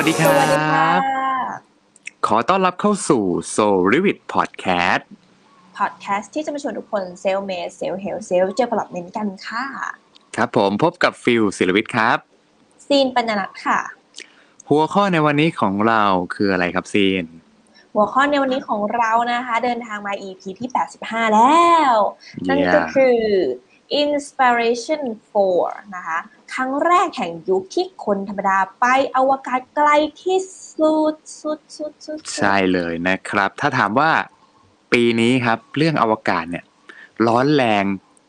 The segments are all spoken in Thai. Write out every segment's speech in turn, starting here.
วัสดีคสรัวัสดีค่ะบขอต้อนรับเข้าสู่ Soul r e v i t Podcast พอดแคสต์ที่จะมาชวนทุกคนเซลเมสเซลเฮลเซลเจอผลับเมนกันค่ะ ครับผมพบกับฟิลศิลวิทย์ครับ ซีนปัญญนัทค่ะ หัวข้อในวันนี้ของเราคืออะไรครับซีน หัวข้อในวันนี้ของเรานะคะ เดินทางมา EP ที่ 85 แล้ว นั่นก็คือ inspiration four นะคะ ครั้งแรกแห่งยุคที่คนธรรมดาไปอวกาศไกลที่สุดสุดสุดสุดใช่เลยนะครับ ถ้าถามว่าปีนี้ครับเรื่องอวกาศเนี่ย ร้อนแรง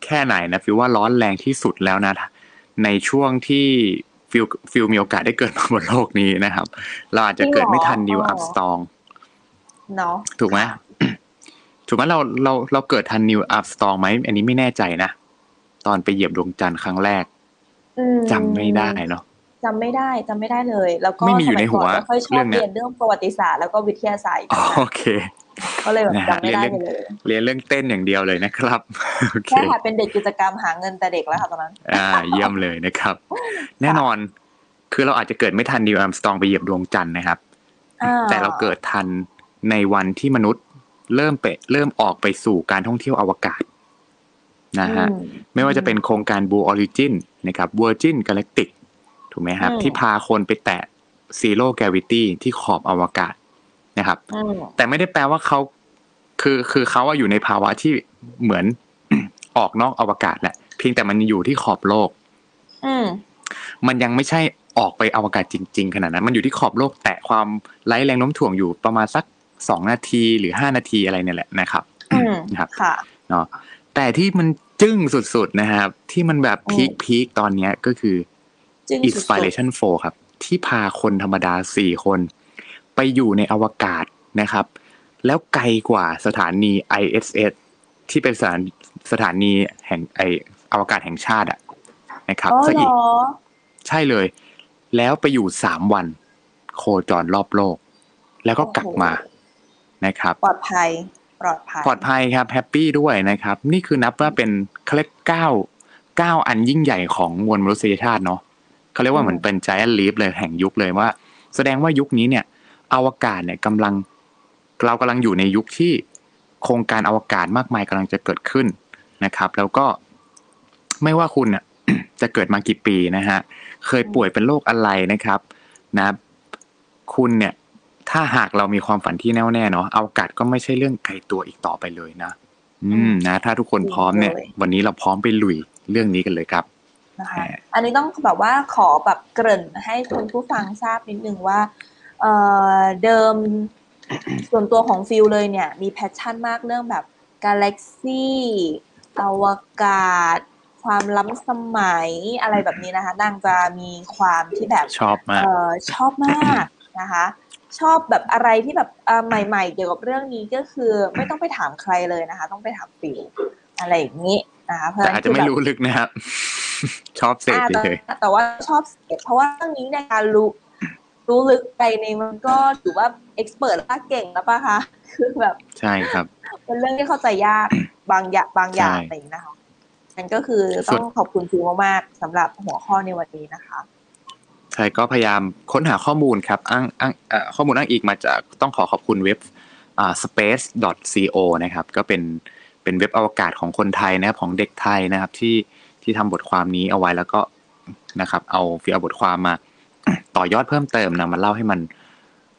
แค่ไหนนะฟิลว่าร้อนแรงที่สุดแล้วนะในช่วงที่ฟิลฟิลมีโอกาสได้เกิดมาบนโลกนี้นะครับ เราอาจจะเกิดไม่ทันนีล อาร์มสตรองเนาะถูกไหมถูกไหมเราเราเราเกิดทันนีล อาร์มสตรองไหมอันนี้ไม่แน่ใจนะ ตอนไปเหยียบดวงจันทร์ครั้งแรกอื จำไม่ได้เนาะจำไม่ได้จำไม่ได้เลย แล้วก็ไม่มีอยู่ในหัวสมัก่ไม่ค่อยชเรื่ออบงเนี้ยเรียนเรื่องประวัติศาสตร์แล้วก็วิทยาศาสตร์อ๋อโอเคก็เลยแบบนะฮะจำไม่ได้เรียนไปเลย เรียนเรื่องเต้นอย่างเดียวเลยนะครับโอเคแค่ค่ะเป็นเด็กกิจกรรมหาเงินแต่เด็กแล้วค่ะตอนนั้น อ่า เยี่ยมเลยนะครับ แน่นอน คือเราอาจจะเกิดไม่ทันนิวอัมสตองไปเหยียบดวงจันทร์นะครับอ่าแต่เราเกิดทันในวันที่มนุษย์เริ่มไปเริ่มออกไปสู่การท่องเที่ยวอวกาศ นะฮะอืมไม่ว่าจะเป็นโครงการ Blue Origin นะครับ Virgin Galactic ถูกไหมครับอืมที่พาคนไปแตะ Zero Gravity ที่ขอบอวกาศนะครับอืมแต่ไม่ได้แปลว่าเขาคือคือเขาอะอยู่ในภาวะที่เหมือนออกนอกอวกาศแหละ เพียงแต่มันอยู่ที่ขอบโลกอืมมันยังไม่ใช่ออกไปอวกาศจริง ๆ ขนาดนั้น มันอยู่ที่ขอบโลก แตะความไร้แรงโน้มถ่วงอยู่ประมาณสักสองนาทีหรือห้านาทีอะไรเนี่ยแหละนะครับอืมนะครับค่ะเนาะ แต่ที่มันจึ้งสุดๆนะครับ ที่มันแบบอืมพีคพีคตอนเนี้ยก็คือจึงสุด Inspiration 4 ครับ ที่พาคนธรรมดาสี่คน ไปอยู่ในอวกาศนะครับ แล้วไกลกว่าสถานี ISS ที่เป็นสถานสถานีแห่งไออวกาศแห่งชาติอะนะครับอ๋อซะเหรอีกอใช่เลย แล้วไปอยู่สามวัน โคจรรอบโลก แล้วก็กลับมานะครับ ปลอดภัย ปลอดภัย ปลอดภัยครับแฮปปี้ด้วยนะครับ นี่คือนับว่าเป็นเขาเรียกเก้าเก้าอันยิ่งใหญ่ของมวลมนุษยชาติเนาะเขาเรียกว่าเหมือนเป็น giant leap เลยแห่งยุคเลยว่า แสดงว่ายุคนี้เนี่ย อวกาศเนี่ยกำลัง เรากำลังอยู่ในยุคที่โครงการอวกาศมากมายกำลังจะเกิดขึ้นนะครับ แล้วก็ไม่ว่าคุณน่ะจะเกิดมากี่ปีนะฮะ เคยป่วยเป็นโรคอะไรนะครับนะ คุณเนี่ย ถ้าหากเรามีความฝันที่แน่วแน่เนาะอวกาศก็ไม่ใช่เรื่องไกลตัวอีกต่อไปเลยนะ อืมนะ ถ้าทุกคนพร้อมเนี่ย วันนี้เราพร้อมไปลุยเรื่องนี้กันเลยครับนะคะแหมอันนี้ต้องแบบว่าขอแบบเกริ่นให้คุณผู้ฟังทราบนิดนึงว่าเอ่อเดิมส่วนตัวของฟิวเลยเนี่ย มี passion มากเรื่องแบบกาแล็กซี่อวกาศ ความล้ำสมัยอะไรแบบนี้นะคะนางจะมีความที่แบบชอบมากเอ่อชอบมากนะคะ ชอบแบบอะไรที่แบบเอ่อใหม่ๆ เกี่ยวกับเรื่องนี้ก็คือ ไม่ต้องไปถามใครเลยนะคะ ต้องไปถามฟิวอะไรอย่างนี้นะคะเพราะแต่ฉะนั้อาจนจะคือไม่แบบรู้ลึกนะครับชอบเสพอ่าแต่เลยแต่ว่าชอบเสพเพราะว่าเรื่องนี้ในการรู้รู้ลึกไปในมันก็ถือว่าเอ็กซ์เพรสแล้วเก่งแล้วปะคะคือแบบใช่ครับ เป็นเรื่องที่เข้าใจยากบางอย่างบางอย่างใช่อะไรอย่างนี้นะคะนั่นก็คือสุต้ดองขอบคุณฟิวมากๆสำหรับหัวข้อในวันนี้นะคะใช่ก็พยายามค้นหาข้อมูลครับอ้างอ้างเอ่อข้อมูลอ้างอิงมาจากต้องขอขอบคุณเว็บอ่า space.co นะครับก็เป็นเป็นเว็บอวกาศของคนไทยนะครับของเด็กไทยนะครับที่ที่ทำบทความนี้เอาไว้แล้วก็นะครับ เอาฟิเอาบทความมาต่อยอดเพิ่มเติมนะมาเล่าให้มัน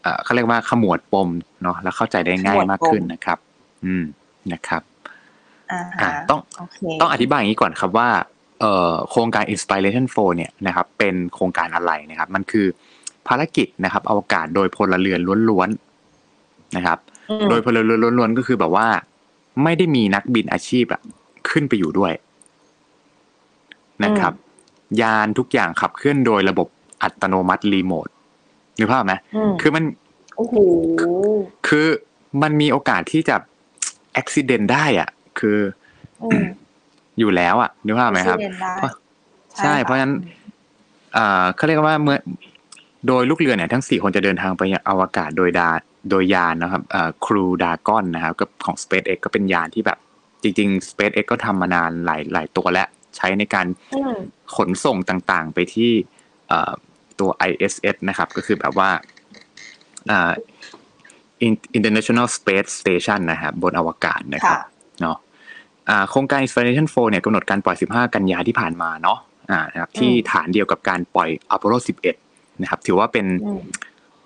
เอ่อเขาเรียกว่าขมวดปมเนาะแล้วเข้าใจได้ง่ายมากขึ้นนะครับ อืมนะครับ อ่าอ่าฮะต้องโอเคต้องอธิบายอย่างนี้ก่อนครับว่าเอ่อ โครงการ Inspiration 4เนี่ยนะครับเป็นโครงการอะไรนะครับ มันคือภารกิจนะครับอวกาศโดยพลเรือนล้วนๆนะครับอืมโดยพลเรือนล้วนๆก็คือแบบว่า ไม่ได้มีนักบินอาชีพอะขึ้นไปอยู่ด้วยนะครับ ยานทุกอย่างขับเคลื่อนโดยระบบอัตโนมัติรีโมทนึกภาพไหมอืมคือมันโอ้โหคือมันมีโอกาสที่จะอุบิเหตุได้อะ คือ อืมอยู่แล้วอะนึกภาพไหมครับเรียนได้เพราะใช่ค่เพราะฉะนั้นอ่าเขาเรียกว่าเมื่อโดยลูกเรือเนี่ยทั้งสี่คนจะเดินทางไปยังอวกาศโดยดาโดยยานนะครับอ่าครูดากอนนะครับกับของ SpaceX ก็เป็นยานที่แบบ จริง ๆ SpaceX ก็ทำมานานหลายหลายตัวแล้ว ใช้ในการอืมขนส่งต่างๆ ไปที่เอ่อตัว ISS นะครับ ก็คือแบบว่าอ่า In- International Space Station นะครับบนอวกาศนะครับค่ะเนาะอ่า โครงการ Inspiration 4เนี่ยกำหนดการปล่อย 15 กันยาที่ผ่านมาเนาะอ่านะครับที่ฐานเดียวกับการปล่อย Apollo 11 นะครับ ถือว่าเป็นอืม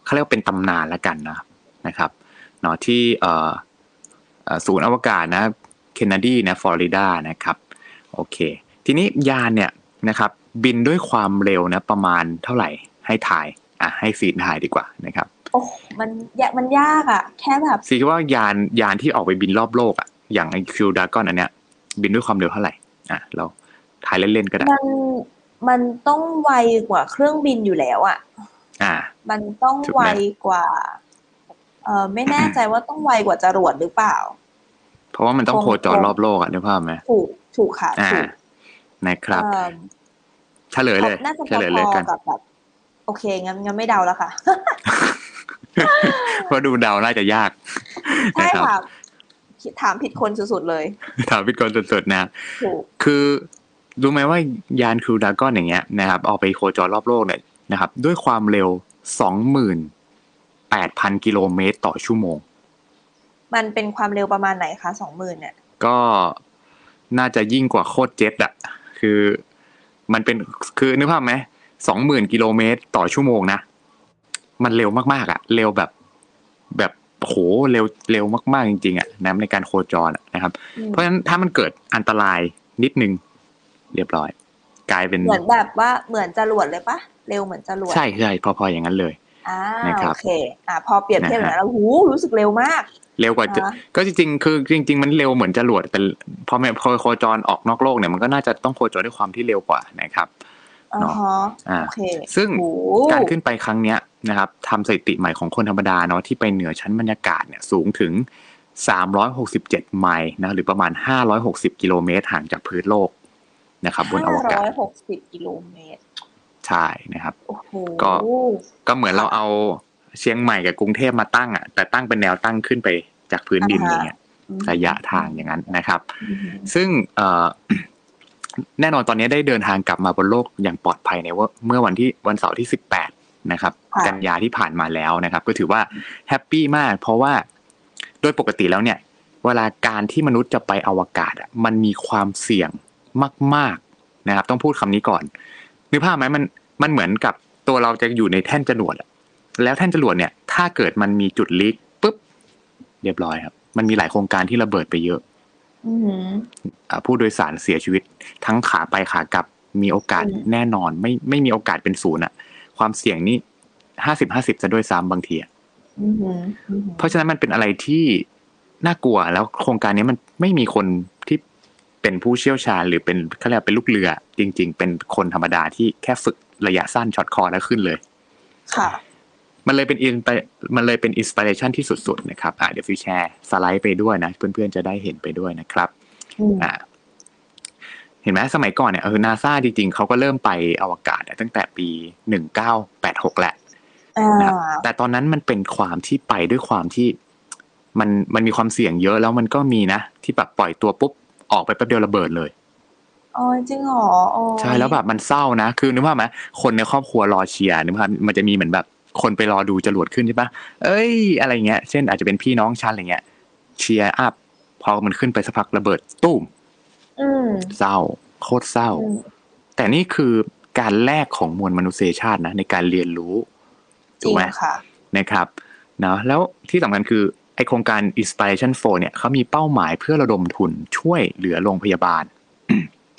เขาเรียกว่าเป็นตำนานแล้วกันนะนะครับเนาะที่เอ่อเอ่อศูนย์อวกาศนะเคนเนดีนะฟลอริดานะครับโอเค ทีนี้ยานเนี่ยนะครับ บินด้วยความเร็วนะ ประมาณเท่าไหร่ให้ถ่ายอะให้ซีนถ่ายดีกว่านะครับโอ้มันยากมันยากอะ แค่แบบซีคิดว่ายานยานที่ออกไปบินรอบโลกอะ อย่างไอคิวดากอนอันเนี้ย บินด้วยความเร็วเท่าไหร่อะเราถ่ายเล่นๆก็ได้ มันมันต้องไวกว่าเครื่องบินอยู่แล้วอะ อ่า มันต้องถูกไหมไวกว่า เออไม่แน่ใจว่าต้องไวกว่าจรวดหรือเปล่า เพราะว่ามันต้องคงโคจรรอบโลกอะนึกภาพไหมถูกถูกค่ะอ่าถูกนะครับเอิ่มเฉลยเลยน่าจะพเฉลยเลยอกันๆกับแบบโอเคงั้นงั้นไม่เดาแล้วค่ะเพราะดูเดาน่าจะยากใช่นะครับค่ะ ถามผิดคนสุดๆเลย ถามพี่กรสุดๆนะถูกคือรู้ไหมว่ายานครูดากอนอย่างเงี้ยนะครับออกไปโคจรรอบโลกเนี่ยนะครับ ด้วยความเร็วสองหมื่นแปดพันกิโลเมตรต่อชั่วโมง มันเป็นความเร็วประมาณไหนคะสองหมื่นเนี่ย ก็น่าจะยิ่งกว่าโคตรเจ็ตอะคือมันเป็นคือนึกภาพไหมสองหมื่นกิโลเมตรต่อชั่วโมงนะ มันเร็วมากๆอะเร็วแบบแบบ โหเร็วเร็วมากๆจริงๆอะนะในการโคจรอะนะครับอืมเพราะฉะนั้นถ้ามันเกิดอันตรายนิดนึงเรียบร้อย กลายเป็นเหมือนแบบว่าเหมือนจรวดเลยปะเร็วเหมือนจรวดใช่ใช่พอๆอย่างนั้นเลยอ่านะครับโอเคอ่าพอเปรียบเทียบอย่างนั้นแล้วหูรู้สึกเร็วมาก เร็วกว่าจะอ่าก็จริงๆ คือจริง ๆ มันเร็วเหมือนจรวดแต่พอแม่พอโคจรออกนอกโลกเนี่ยมันก็น่าจะต้องโคจรด้วยความที่เร็วกว่านะครับอ๋อเนาะฮะอ่าโอเคซึ่งโอ้การขึ้นไปครั้งเนี้ย นะครับทำสถิติใหม่ของคนธรรมดาเนาะที่ไปเหนือชั้นบรรยากาศเนี่ยสูงถึง 367 ไมล์นะหรือประมาณ 560 กิโลเมตรห่างจากพื้นโลกนะครับบนอวกาศห้าร้อยหกสิบกิโลเมตรใช่นะครับโอ้โหก็ก็เหมือนเราเอาเชียงใหม่กับกรุงเทพมาตั้งอะแต่ตั้งเป็นแนวตั้งขึ้นไปจากพื้นดินอย่างเงี้ยอืมระยะทางอย่างนั้นนะครับอืมซึ่งเอ่อแน่นอนตอนนี้ได้เดินทางกลับมาบนโลกอย่างปลอดภัยในว่าเมื่อวันที่วันเสาร์ที่18 นะครับค่ะกันยาที่ผ่านมาแล้วนะครับ ก็ถือว่าแฮปปี้มาก เพราะว่าโดยปกติแล้วเนี่ย เวลาการที่มนุษย์จะไปอวกาศอะมันมีความเสี่ยงมาก ๆนะครับ ต้องพูดคำนี้ก่อนนึกภาพไหมมันมันเหมือนกับตัวเราจะอยู่ในแท่นจรวดอะแล้วแท่นจรวดเนี่ย ถ้าเกิดมันมีจุดลีกปุ๊บเรียบร้อยครับ มันมีหลายโครงการที่ระเบิดไปเยอะอืมอ่าผู้โดยสารเสียชีวิต ทั้งขาไปขากลับมีโอกาสอืมแน่นอน ไม่ไม่มีโอกาสเป็นศูนย์อะ ความเสี่ยงนี่ห้าสิบห้าสิบจะด้วยซ้ำบางทีอะอืมอืมเพราะฉะนั้นมันเป็นอะไรที่น่ากลัวแล้วโครงการนี้มันไม่มีคนที่เป็นผู้เชี่ยวชาญ หรือเป็นเขาเรียกว่าเป็นลูกเรือ จริง ๆ เป็นคนธรรมดาที่แค่ฝึกระยะสั้น short course แล้วขึ้นเลย ค่ะ มันเลยเป็น in มันเลยเป็น inspiration ที่สุดๆนะครับอ่าเดี๋ยวฟิวแชร์สไลด์ไปด้วยนะ เพื่อนๆจะได้เห็นไปด้วยนะครับอืมอ่า เห็นไหมสมัยก่อนเนี่ยเออนาซาจริงๆเขาก็เริ่มไปอวกาศตั้งแต่ปีหนึ่งเก้าแปดหกแหละอ่านะครับแต่ตอนนั้นมันเป็นความที่ไปด้วยความที่มันมันมีความเสี่ยงเยอะแล้วมันก็มีนะ ที่แบบปล่อยตัวปุ๊บออกไปแป๊บเดียวระเบิดเลยอ๋อจริงเหรออ๋อใช่แล้วแบบมันเศร้านะ คือนึกว่าไหมคนในครอบครัวรอเชียร์นึกว่ามันจะมีเหมือนแบบคนไปรอดูจรวดขึ้นใช่ปะเอ้ย อะไรเงี้ย เช่นอาจจะเป็นพี่น้องชั้นอะไรเงี้ย เชียร์อัพพอมันขึ้นไปสักพักระเบิดตุ้มอืม เศร้า โคตรเศร้าอืมแต่นี่คือการแลกของมวลมนุษยชาตินะในการเรียนรู้จถูริกงไหมค่ะนะครับเนาะแล้วที่สำคัญคือไอโครงการ Inspiration 4เนี่ยเขามีเป้าหมายเพื่อระดมทุนช่วยเหลือโรงพยาบาล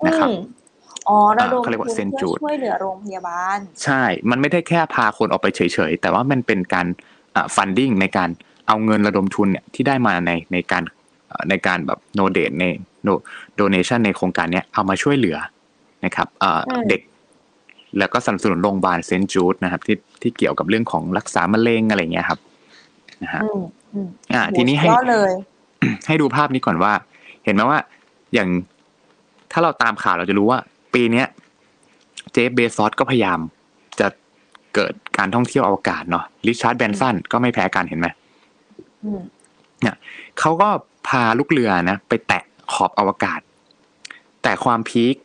นะครับอืมอ๋อระดมเขาเรียกว่าทุน Saint เพื่อ Jude ช่วยเหลือโรงพยาบาล ใช่ มันไม่ได้แค่พาคนออกไปเฉยๆ แต่ว่ามันเป็นการ funding ในการเอาเงินระดมทุนเนี่ยที่ได้มาในในการเอ่อ ในการแบบโดเนตใน donation ในโครงการเนี้ยเอามาช่วยเหลือนะครับเอ่ออมเด็ก แล้วก็สนับสนุนโรงพยาบาล St. Jude นะครับ ที่ที่เกี่ยวกับเรื่องของรักษามะเร็งอะไรเงี้ยครับนะฮะอืมอืมอ่าโหทีนี้ให้สุดยอดเลยให้ดูภาพนี้ก่อนว่า เห็นไหมว่าอย่างถ้าเราตามข่าวเราจะรู้ว่า ปีเนี้ยเจฟเบซอสก็พยายามจะเกิดการท่องเที่ยวอวกาศเนาะริชาร์ดแบนสันก็ไม่แพ้กันเห็นไหมอืมเขาก็ พาลูกเรือนะไปแตะขอบอวกาศ แต่ความพีค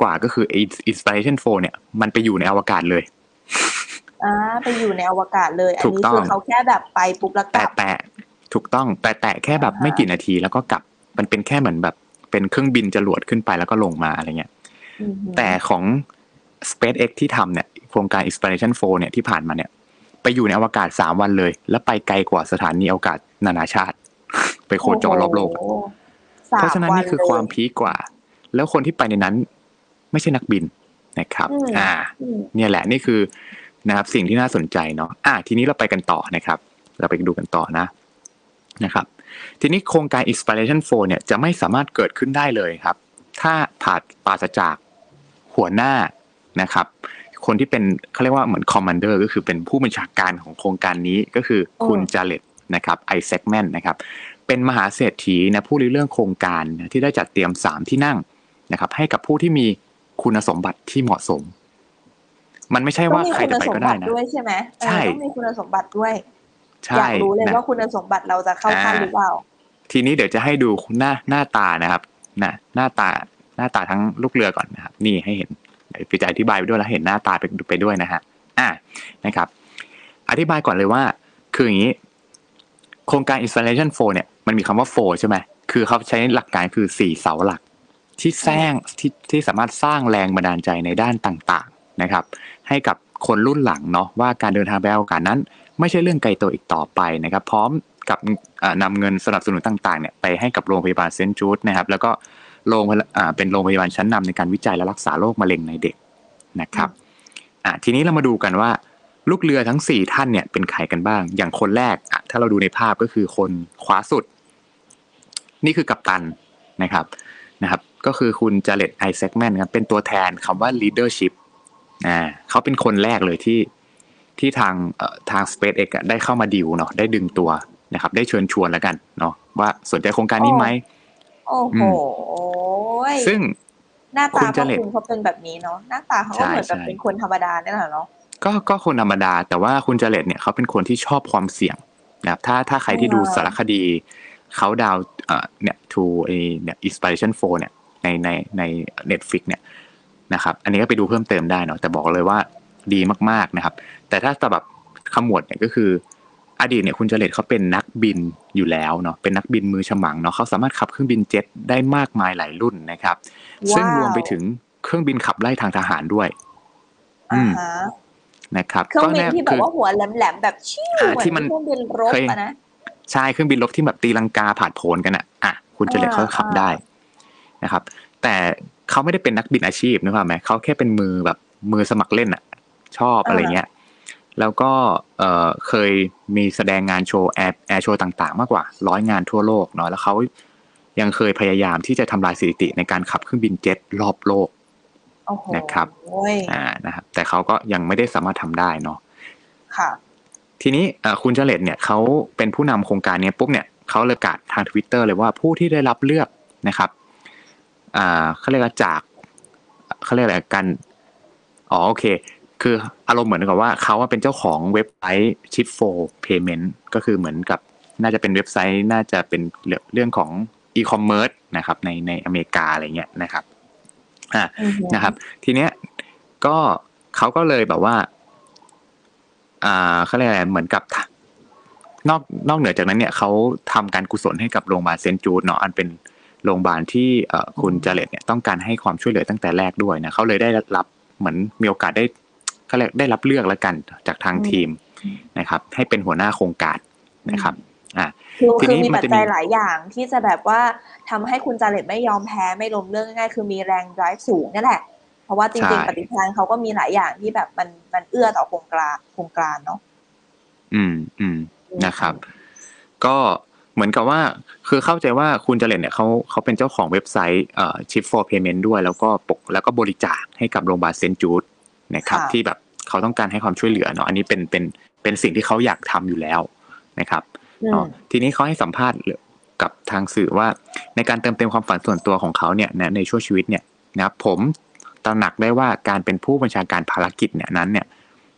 กว่าก็คือ Inspiration 4เนี่ย มันไปอยู่ในอวกาศเลยอ่าไปอยู่ในอวกาศเลย อันถูกนี้ต้องคือเขาแค่แบบไปปุ๊บแล้วกแต่ลับแต่ถูกต้อง แต่แต่แค่แบบอ่าฮะไม่กี่นาทีแล้วก็กลับ มันเป็นแค่เหมือนแบบเป็นเครื่องบินจรวดขึ้นไปแล้วก็ลงมาอะไรเงี้ยอือหือแต่ของ SpaceX ที่ทำเนี่ยโครงการ Exploration 4เนี่ยที่ผ่านมาเนี่ย ไปอยู่ในอวกาศสามวันเลย แล้วไปไกลกว่าสถานีอวกาศนานาชาติ ไปโคจรรอบโลกอะโอ้โหสมเพราะฉะนั้นนี่คือเลยความพีคกว่า แล้วคนที่ไปในนั้น ไม่ใช่นักบินนะครับอืมอ่าอืมเนี่ยแหละนี่คือนะครับสิ่งที่น่าสนใจเนาะอะทีนี้เราไปกันต่อนะครับ เราไปดูกันต่อนะนะครับ ทีนี้โครงการ Inspiration 4เนี่ยจะไม่สามารถเกิดขึ้นได้เลยครับ ถ้าผ่าปราศจากหัวหน้านะครับ คนที่เป็นเขาเรียกว่าเหมือน commander ก็คือเป็นผู้บัญชาการของโครงการนี้ก็คือคุณ Jared นะครับ Isaacman นะครับ เป็นมหาเศรษฐีนะผู้ริเริ่มโครงการนะที่ได้จัดเตรียมสามที่นั่งนะครับ ให้กับผู้ที่มีคุณสมบัติที่เหมาะสม มันไม่ใช่ว่าใครจะไปก็ได้ต้องมีคุณสมบัตินะด้วยใช่ไหมเออใช่ต้องมีคุณสมบัติด้วยใช่อยากรู้เลยนะว่าคุณสมบัติเราจะเข้าขั้นอ่าหรือเปล่าทีนี้เดี๋ยวจะให้ดูหน้าหน้าตานะครับนะหน้าตาหน้าตาทั้งลูกเรือก่อนนะครับ นี่ให้เห็นเดี๋ยวพี่จะอธิบายไปด้วยแล้วเห็นหน้าตาไปไปด้วยนะฮะอ่านะครับ อธิบายก่อนเลยว่า คืออย่างนี้ โครงการ installation 4เนี่ย มันมีคำว่า4ใช่ไหมคือเขาใช้หลักการคือสี่เสาหลัก ที่สร้างที่ที่สามารถสร้างแรงบันดาลใจในด้านต่างๆนะครับ ให้กับคนรุ่นหลังเนาะว่าการเดินทางไปอวกาศนั้น ไม่ใช่เรื่องไกลตัวอีกต่อไปนะครับ พร้อมกับเอ่อนำเงินสนับสนุนต่างๆเนี่ยไปให้กับโรงพยาบาลเซนต์จูดนะครับ แล้วก็โรงพยาอ่าเป็นโรงพยาบาลชั้นนำในการวิจัยและรักษาโรคมะเร็งในเด็กนะครับอ่าทีนี้เรามาดูกันว่า ลูกเรือทั้งสี่ท่านเนี่ยเป็นใครกันบ้าง อย่างคนแรกอะ ถ้าเราดูในภาพก็คือคนขวาสุด นี่คือกัปตันนะครับนะครับ ก็คือคุณจาเลตไอแซคแมนครับเป็นตัวแทนคำว่า leadership อ่าเขาเป็นคนแรกเลยที่ที่ทางเอ่อทาง SpaceX อะได้เข้ามาดิวเนาะได้ดึงตัวนะครับ ได้เชิญชวนแล้วกันเนาะว่าสนใจโครงการนี้ไหมโอ้โหซึ่งหน้าคุตาณพจะวกเล็ดคุณเขาเป็นแบบนี้เนาะหน้าตาเขาใช่ก็เหมือนแบบใช่เป็นคนธรรมดาเนี่ยแหละเนาะก็ก็คนธรรมดา แต่ว่าคุณจาเลตเนี่ยเขาเป็นคนที่ชอบความเสี่ยง นะครับถ้าถ้าใครที่ดูอ่าสารคดีเขาดาวเอ่อเนี่ย to ไอเนี่ย inspiration 4เนี่ยในในใน Netflix เนี่ยนะครับ อันนี้ก็ไปดูเพิ่มเติมได้เนาะแต่บอกเลยว่าดีมากๆนะครับ แต่ถ้าจะแบบขมวดเนี่ยก็คือ อดีตเนี่ยคุณจาเลตเขาเป็นนักบินอยู่แล้วเนาะเป็นนักบินมือฉมังเนาะเขาสามารถขับเครื่องบินเจ็ตได้มากมายหลายรุ่นนะครับ ซึ่งรวมไปถึงเครื่องบินขับไล่ทางทหารด้วย อือ่ามฮะ นะครับเครื่องบินแน่ที่แบบว่าหัวแหลมๆแบบชิวอ่าเหมือนที่มันเครื่องบินรบเคยอะนะใช่เครื่องบินรบที่แบบตีลังกาผ่านโผนกันอะอะคุณ Jared อ่าเขาขับอ่าได้นะครับ แต่เขาไม่ได้เป็นนักบินอาชีพนึกภาพไหมเขาแค่เป็นมือแบบมือสมัครเล่นอะ ชอบอะไรเงี้ยแล้วก็เออเคยมีแสดงงานโชว์ air air show ต่างๆ มากกว่าร้อยงานทั่วโลกเนาะแล้วเขายังเคยพยายามที่จะทำลายสถิติในการขับเครื่องบินเจ็ตรอบโลกโอ้โหนะครับโอ้ยอ่านะครับ แต่เขาก็ยังไม่ได้สามารถทำได้เนาะค่ะ ทีนี้เอ่อคุณ Jared เนี่ยเขาเป็นผู้นำโครงการเนี้ยปุ๊บเนี่ยเขาเลยประกาศทางทวิตเตอร์เลยว่าผู้ที่ได้รับเลือกนะครับอ่าเขาเรียกว่าจากเขาเรียกอะไรกันอ๋อโอเค คืออารมณ์เหมือนกับว่าเขาว่าเป็นเจ้าของเว็บไซต์ Shift4 Payments ก็คือเหมือนกับน่าจะเป็นเว็บไซต์น่าจะเป็นเรื่องของอีคอมเมิร์ซนะครับในในอเมริกาอะไรเงี้ยนะครับอ่าอือฮึนะครับ ทีเนี้ยก็ เขาก็เลยแบบว่า อ่าเขาเรียกอะไรเหมือนกับนอกนอกเหนือจากนั้นเนี่ยเขาทำการกุศลให้กับโรงพยาบาล St. Jude เนาะอันเป็นโรงพยาบาลที่เอ่อคุณ Jared เนี่ยต้องการให้ความช่วยเหลือตั้งแต่แรกด้วยนะเขาเลยได้รับเหมือนมีโอกาสได้เขาเรียกได้รับเลือกแล้วกันจากทางทีมนะครับ ให้เป็นหัวหน้าโครงการนะครับอ่าคือทีคือนี้มีมันปัจจะจัยมีหลายอย่างที่จะแบบว่าทำให้คุณจาเลตไม่ยอมแพ้ไม่ล้มเรื่องง่ายๆคือมีแรง drive สูงนี่แหละเพ ราะว่าจริงๆปฏิภาณเขาก็มีหลายอย่างที่แบบมันมันเอื้อต่อโครงการโครงการเนาะอืมอืมนะครับ ก็เหมือนกับว่าคือเข้าใจว่าคุณเจเลตเนี่ยเขาเขาเป็นเจ้าของเว็บไซต์เอ่อ Chip for Payment ด้วย แล้วก็ปกแล้วก็บริจาคให้กับโรงพยาบาลเซนต์จูดนะครับค่ะที่แบบเขาต้องการให้ความช่วยเหลือเนาะอันนี้เป็นเป็นเป็นสิ่งที่เขาอยากทำอยู่แล้วนะครับอืมเนาะทีนี้เขาให้สัมภาษณ์กับทางสื่อว่าในการเติมเต็มความฝันส่วนตัวของเขาเนี่ยนะในช่วงชีวิตเนี่ยนะครับผม ตระหนักได้ว่าการเป็นผู้บัญชาการภารกิจเนี่ยนั้นเนี่ย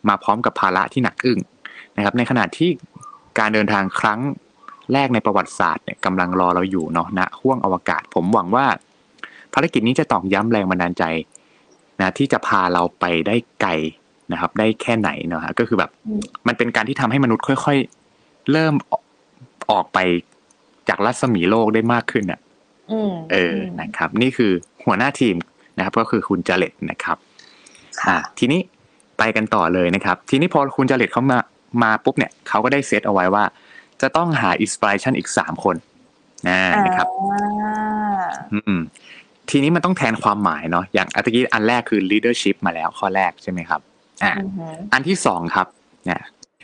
มาพร้อมกับภาระที่หนักอึ้งนะครับ ในขณะที่การเดินทางครั้งแรกในประวัติศาสตร์เนี่ยกำลังรอเราอยู่เนาะณห้วงอวกาศ ผมหวังว่า ภารกิจนี้จะตอกย้ำแรงบันดาลใจนะที่จะพาเราไปได้ไกลนะครับ ได้แค่ไหนเนาะฮะก็คือแบบอืมมันเป็นการที่ทำให้มนุษย์ค่อย ๆ เริ่มออกออกไปจากรัศมีโลกได้มากขึ้นอะอืมเออมนะครับ นี่คือหัวหน้าทีม นะครับ ก็คือคุณ Jared นะครับค่ะอะทีนี้ไปกันต่อเลยนะครับ ทีนี้พอคุณ Jared เขามามาปุ๊บเนี่ยเขาก็ได้เซตเอาไว้ว่า จะต้องหา inspiration อีกสามคนนะนะครับอ่าอืมทีนี้มันต้องแทนความหมายเนาะอย่างอันตะกี้อันแรกคือ leadership มาแล้วข้อแรกใช่ไหมครับอ่าอือหืออันที่สองครับเนี่ย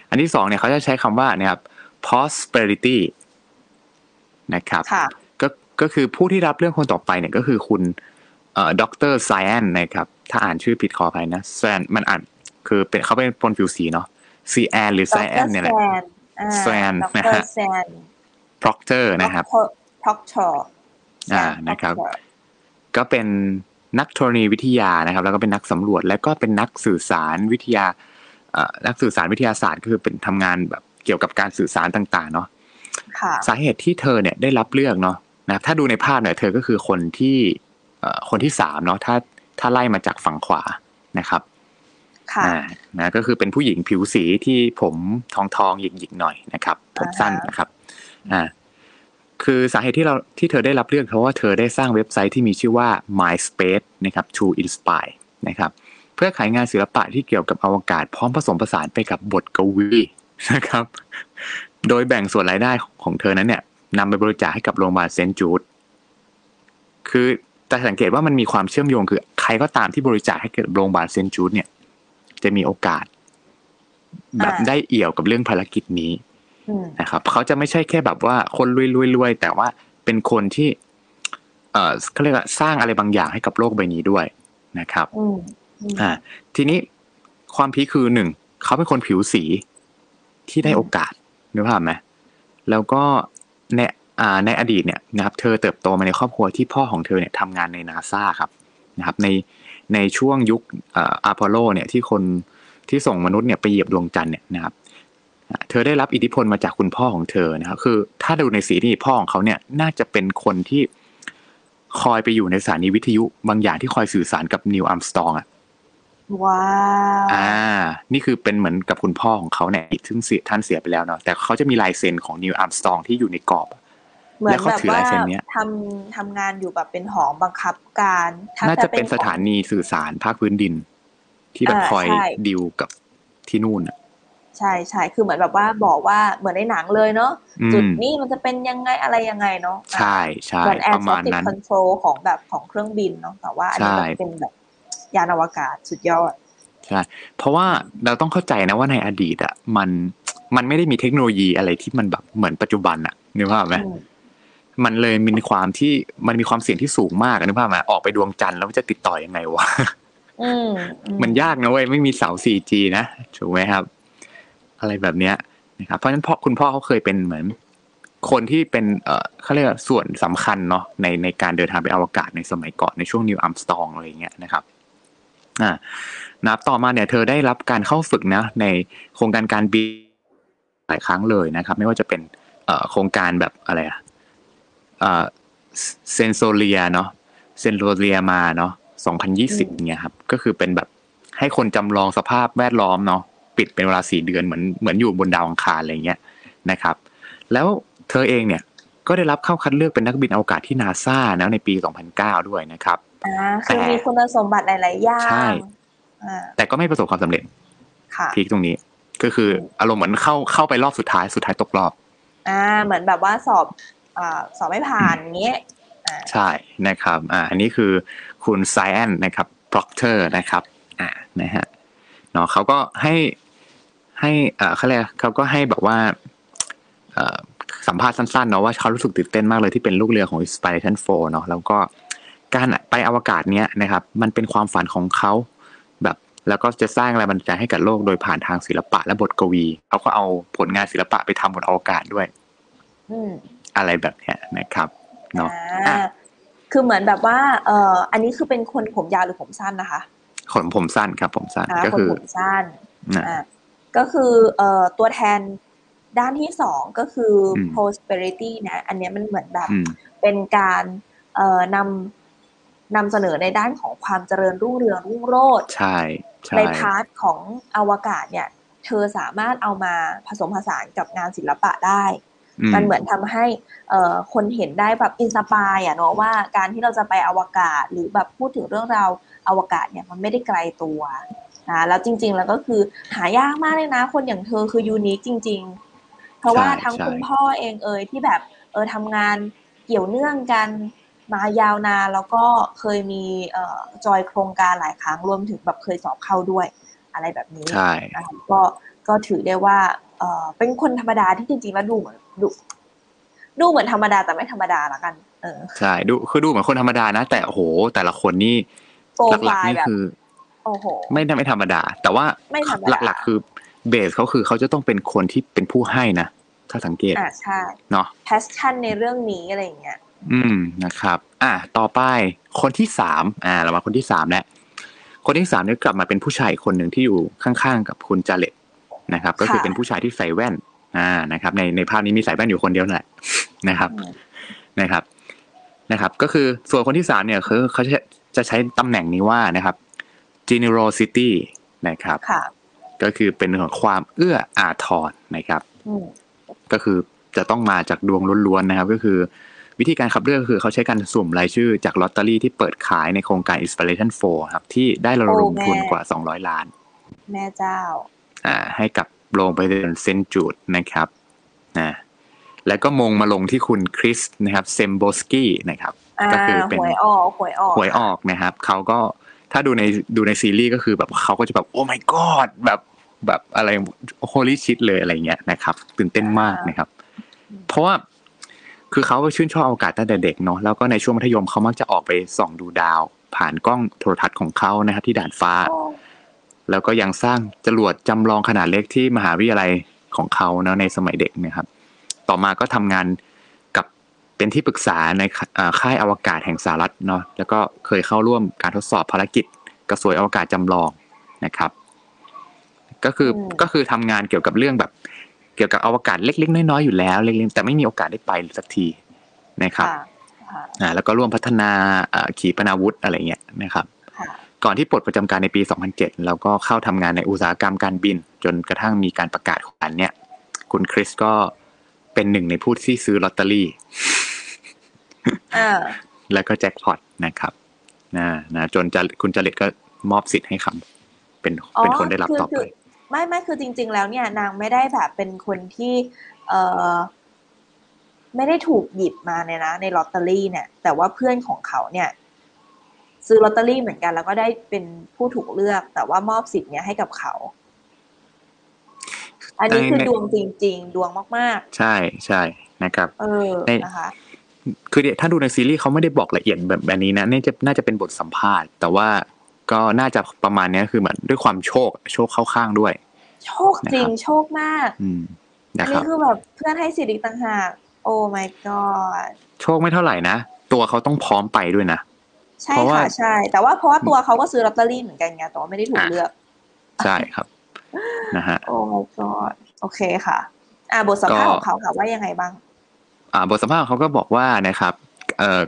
อันที่สองเนี่ยเขาจะใช้คำว่าเนี่ยครับ prosperity นะครับค่ะก็ก็คือผู้ที่รับเลือกคนต่อไปเนี่ยก็คือคุณเอ่อ ด็อกเตอร์ Sian นะครับ ถ้าอ่านชื่อผิดขออภัยนะ Sian มันอ่านคือเป็นเขาเป็นคนผิวสีเนาะ Sian หรือ Sian เนี่ยแหละแซนแซนดนะรฮะแซน proctor นะครับพร็อกเตอร์อ่านะครับ ก็เป็นนักธรณีวิทยานะครับ แล้วก็เป็นนักสำรวจ แล้วก็เป็นนักสื่อสารวิทยาเอ่อนักสื่อสารวิทยาศาสตร์ก็คือเป็นทำงานแบบเกี่ยวกับการสื่อสารต่าง ๆ เนาะค่ะสาเหตุที่เธอเนี่ยได้รับเลือกเนาะนะครับถ้าดูในภาพเนี่ยเธอก็คือคนที่เอ่อ คนที่สามเนาะถ้าถ้าไล่มาจากฝั่งขวานะครับค่ะอ่านะก็คือเป็นผู้หญิงผิวสีที่ผมทองทองๆหยิกๆหน่อยนะครับ ผมสั้นอ่าฮะนะครับอ่าคือสาเหตุที่เราที่เธอได้รับเลือกเพราะว่าเธอได้สร้างเว็บไซต์ที่มีชื่อว่า MySpace นะครับ to Inspire นะครับ เพื่อขายงานศิลปะที่เกี่ยวกับอวกาศพร้อมผสมผสานไปกับบทกวีนะครับ โดยแบ่งส่วนรายได้ของเธอนั้นเนี่ยนำไปบริจาคให้กับโรงพยาบาลเซนต์จูดคือ แต่สังเกตว่ามันมีความเชื่อมโยงคือใครก็ตามที่บริจาคให้กับโรงพยาบาลเซนต์จูดเนี่ย จะมีโอกาส แบบอ่าได้เอี่ยวกับเรื่องภารกิจนี้อืมนะครับเขาจะไม่ใช่แค่แบบว่าคนรวยๆๆแต่ว่าเป็นคนที่ เอ่อเขาเรียกว่าสร้างอะไรบางอย่างให้กับโลกใบนี้ด้วยนะครับอืมอืมอ่า ทีนี้ความพีคคือหนึ่งเขาเป็นคนผิวสีที่ได้อืมโอกาสนึกภาพไหมแล้วก็ในอ่า ในอดีตเนี่ยนะครับเธอเติบโตมาในครอบครัวที่พ่อของเธอเนี่ยทำงานในนาซาครับนะครับในในช่วงยุค Apollo เนี่ยที่คนที่ส่งมนุษย์เนี่ยไปเหยียบดวงจันทร์เนี่ยนะครับอ่าเธอได้รับอิทธิพลมาจากคุณพ่อของเธอนะครับคือถ้าดูในสีนี่พ่อของเขาเนี่ยน่าจะเป็นคนที่คอยไปอยู่ในสถานีวิทยุบางอย่างที่คอยสื่อสารกับ Neil Armstrong อะ wowอ่า นี่คือเป็นเหมือนกับคุณพ่อของเขาเนี่ยซึ่งเสียท่านเสียไปแล้วเนาะแต่เขาจะมีลายเซ็นของ Neil Armstrong ที่อยู่ในกรอบอะ เหมือนแล้วเขาแบบถือว่าลายเซ็นเนี้ยทำทำงานอยู่แบบเป็นหอบังคับการถ้น่าจะเป็นของสถานีสื่อสารภาคพื้นดิน ที่แบบอ่าคอยใช่ดิวกับที่นู่นอะใช่ใช่คือเหมือนแบบว่าบอกว่าเหมือนในหนังเลยเนาะอืจุดมนี้มันจะเป็นยังไงอะไรยังไงเนาะใช่ใช่เหมือนแอปร์ระทรอมาณฟิกนั้นคอนโทรลของแบบของเครื่องบินเนาะแต่ว่าอันนี้ใช่มันเป็นแบบยานอวกาศสุดยอดใช่เพราะว่าเราต้องเข้าใจนะว่าในอดีตอะมันมันไม่ได้มีเทคโนโลยีอะไรที่มันแบบเหมือนปัจจุบันอะนึกภาพไหมอื มมันเลยมีความที่มันมีความเสี่ยงที่สูงมากอะนึกภาพไหมออกไปดวงจันทร์แล้วมันจะติดต่อยังไงวะอืมอืมันยากนะเว้ยไม่มีเสา 4G นะถูกไหมครับ อะไรแบบเนี้ยนะครับเพราะฉะนั้นพ่อคุณพ่อเขาเคยเป็นเหมือน คนที่เป็นเอ่อเขาเรียกว่าส่วนสำคัญเนาะในในการเดินทางไปอวกาศในสมัยก่อนในช่วงนิวอัมสตองอะไรอย่างเงี้ยนะครับอ่านับต่อมาเนี่ย เธอได้รับการเข้าฝึกนะ ในโครงการการบินหลายครั้งเลยนะครับ ไม่ว่าจะเป็นเอ่อโครงการแบบอะไรอะ เอ่อเซนโซเลียเนาะเซนโซเลียมาเนาะ2020เนี่ยครับ ก็คือเป็นแบบให้คนจำลองสภาพแวดล้อมเนาะปิดเป็นเวลาสี่เดือนเหมือนเหมือนอยู่บนดาวอังคารอะไรเงี้ยนะครับ แล้วเธอเองเนี่ยก็ได้รับเข้าคัดเลือกเป็นนักบินอวกาศที่นาซานะในปี 2009 ด้วยนะครับอ่าคือแต่มีคุณสมบัติหลาย ๆ อย่างใช่อ่าแต่ก็ไม่ประสบความสำเร็จค่ะพีคตรงนี้ก็คืออารมณ์เหมือนเข้าเข้าไปรอบสุดท้ายสุดท้ายตกรอบ อ่า เหมือนแบบว่าสอบอ่า สอบไม่ผ่านอย่างเงี้ยอ่าใช่นะครับอ่าอันนี้คือคุณไซแอนนะครับ proctor นะครับอ่านะฮะเนาะเขาก็ให้ให้เอ่อเขาเรียกเขาก็ให้แบบว่าเอ่อสัมภาษณ์สั้นๆเนาะว่าเขารู้สึกตื่นเต้นมากเลยที่เป็นลูกเรือของ Inspiration 4เนาะแล้วก็การไปอวกาศเนี้ยนะครับมันเป็นความฝันของเขาแบบแล้วก็จะสร้างแรงบันดาลใจให้กับโลกโดยผ่านทางศิลปะและบทกวีเขาก็เอาผลงานศิลปะไปทำบนอวกาศด้วย อืม อะไรแบบเนี้ยนะครับเนาะอ่าอะคือเหมือนแบบว่าเอ่ออันนี้คือเป็นคนผมยาวหรือผมสั้นนะคะขนผมสั้นครับ ผมสั้นอ่าก็คนคือผมสั้นนะอ่าก็คือเอ่อตัวแทนด้านที่สองก็คืออม prosperity นะ อันเนี้ยมันเหมือนแบบอืมเป็นการเอ่อนำนำเสนอในด้านของความเจริญรุ่งเรืองรุ่งโรจน์ใช่ใช่ใน partของอวกาศเนี่ย เธอสามารถเอามาผสมผสานกับงานศิลปะได้ มันเหมือนทำให้เอ่อคนเห็นได้แบบ inspire อะเนาะว่าการที่เราจะไปอวกาศหรือแบบพูดถึงเรื่องราวอวกาศเนี่ยมันไม่ได้ไกลตัวนะแล้วจริง ๆ แล้วก็คือหายากมากเลยนะ คนอย่างเธอคือยูนิคจริง ๆ เพราะว่าใช่ทั้งใช่คุณพ่อเองเอ่ยที่แบบเออทำงานเกี่ยวเนื่องกันมายาวนานแล้วก็เคยมีเอ่อจอยโครงการหลายครั้งรวมถึงแบบเคยสอบเข้าด้วยอะไรแบบนี้ใช่นะคะก็ก็ถือได้ว่าเออเป็นคนธรรมดาที่จริงๆแล้วดูเหมือน ดูดูเหมือนธรรมดาแต่ไม่ธรรมดาละกัน เออใช่ดูคือดูเหมือนคนธรรมดานะ แต่โอ้โหแต่ละคนนี่โปรหไฟลักๆล์นี่แบบคือโอ้โหไม่ได้ไม่ธรรมดา แต่ว่าไม่ธรรมดาหลักๆคือ base เขาคือเขาจะต้องเป็นคนที่เป็นผู้ให้นะถ้าสังเกตอ่าใช่เนาะ passion ในเรื่องนี้อะไรอย่างเงี้ยอืมนะครับ อะต่อไปคนที่สามอ่าเรามาคนที่สามแล้วคนที่สามเนี่ยกลับมาเป็นผู้ชายอีกคนหนึ่งที่อยู่ข้างๆ กับคุณ Jared นะครับ ก็คือค่ะเป็นผู้ชายที่ใส่แว่น อ่านะครับ ในในภาพนี้มีใส่แว่นอยู่คนเดียวนั่นแหละนะครับอืมนะครับนะครับ ก็คือส่วนคนที่สามเนี่ยคือเขาจะจะใช้ตำแหน่งนี้ว่านะครับ generosity นะครับค่ะก็คือเป็นเรื่องของความเอื้ออาทรนะครับอืมก็คือจะต้องมาจากดวงล้วนๆนะครับ ก็คือ วิธีการขับเลือกก็คือเขาใช้การสุ่มรายชื่อจากลอตเตอรี่ที่เปิดขายในโครงการ Inspiration 4 ครับ ที่ได้ระดมทุนกว่า 200 ล้าน แม่เจ้า อ่า ให้กับ โรงพยาบาลเซนต์จูดนะครับนะแล้วก็มงมาลงที่คุณคริสนะครับเซมโบสกี้นะครับอ่าก็คือเป็นหวยออกหวยออกหวยออกนะครับเขาก็ถ้าดูในดูในซีรีส์ก็คือแบบเขาก็จะแบบโอ้ my god แบบแบบอะไร holy shit เลยอะไรเงี้ยนะครับ ตื่นเต้นมากนะครับ เพราะว่าคือเขาชื่นชอบอวกาศตั้งแต่เด็กเนาะแล้วก็ในช่วงมัธยมเขามักจะออกไปส่องดูดาว ผ่านกล้องโทรทัศน์ของเขานะครับที่ด่านฟ้าโอ้ แล้วก็ยังสร้างจรวดจำลองขนาดเล็กที่มหาวิทยาลัยของเขาเนาะในสมัยเด็กนะครับ ต่อมาก็ทำงานกับเป็นที่ปรึกษาในค่าอ่าค่ายอวกาศแห่งสหรัฐเนาะแล้วก็เคยเข้าร่วมการทดสอบภารกิจกระสวยอวกาศจำลองนะครับ ก็คืออก็คือทำงานเกี่ยวกับเรื่องแบบเกี่ยวกับอวกาศเล็ก ๆ น้อยๆอยู่แล้วเล็กๆแต่ไม่มีโอกาสได้ไปสักทีนะครับค่ะค่ะอ่าแล้วก็ร่วมพัฒนาอ่าขีปนาวุธอะไรเงี้ยนะครับค่ะ ก่อนที่ปลดประจำการในปี 2007 แล้วก็เข้าทำงานในอุตสาหกรรมการบิน จนกระทั่งมีการประกาศของอันเนี่ย คุณคริสก็เป็นหนึ่งในผู้ที่ซื้อลอตเตอรี่อ่าแล้วก็แจ็คพอตนะครับนะนะจนจะคุณจริตก็มอบสิทธิ์ให้คำเป็นเป็นคนได้รับต่อไปคืไม่ไม่คือจริง ๆ แล้วเนี่ย นางไม่ได้แบบเป็นคนที่ เออไม่ได้ถูกหยิบมาเนี่ยนะในลอตเตอรี่เนี่ย แต่ว่าเพื่อนของเขาเนี่ย ซื้อลอตเตอรี่เหมือนกัน แล้วก็ได้เป็นผู้ถูกเลือก แต่ว่ามอบสิทธิ์เนี่ยให้กับเขา อันนี้คือในดวงจริง ๆ ดวงมากใช่ใช่นะครับๆเออในนะคะคือเนี่ยถ้าดูในซีรีส์เขาไม่ได้บอกละเอียดแบบแบบนี้นะนี่จะน่าจะเป็นบทสัมภาษณ์ แต่ว่าก็น่าจะประมาณเนี้ยคือเหมือนด้วยความโชค โชคเข้าข้างด้วย โชคจริงนะครับโชคมาก อืมอันะนครันี้บคือแบบเพื่อนให้สิทธิ์อีกต่างหาก โอ้ my god โชคไม่เท่าไหร่นะ ตัวเขาต้องพร้อมไปด้วยนะ ใช่เพราะว่าค่ะใช่ แต่ว่าเพราะว่าตัวเขาก็ซื้อลอตเตอรี่เหมือนกันไงแต่ว่าไม่ได้ถูกอะเลือก ใช่ครับนะฮะโอ้ my god โอเคค่ะ อ่าบทสัมภาษณ์ก็ของเขาค่ะว่ายังไงบ้าง อ่า บทสัมภาษณ์ของเขาก็บอกว่านะครับ เออ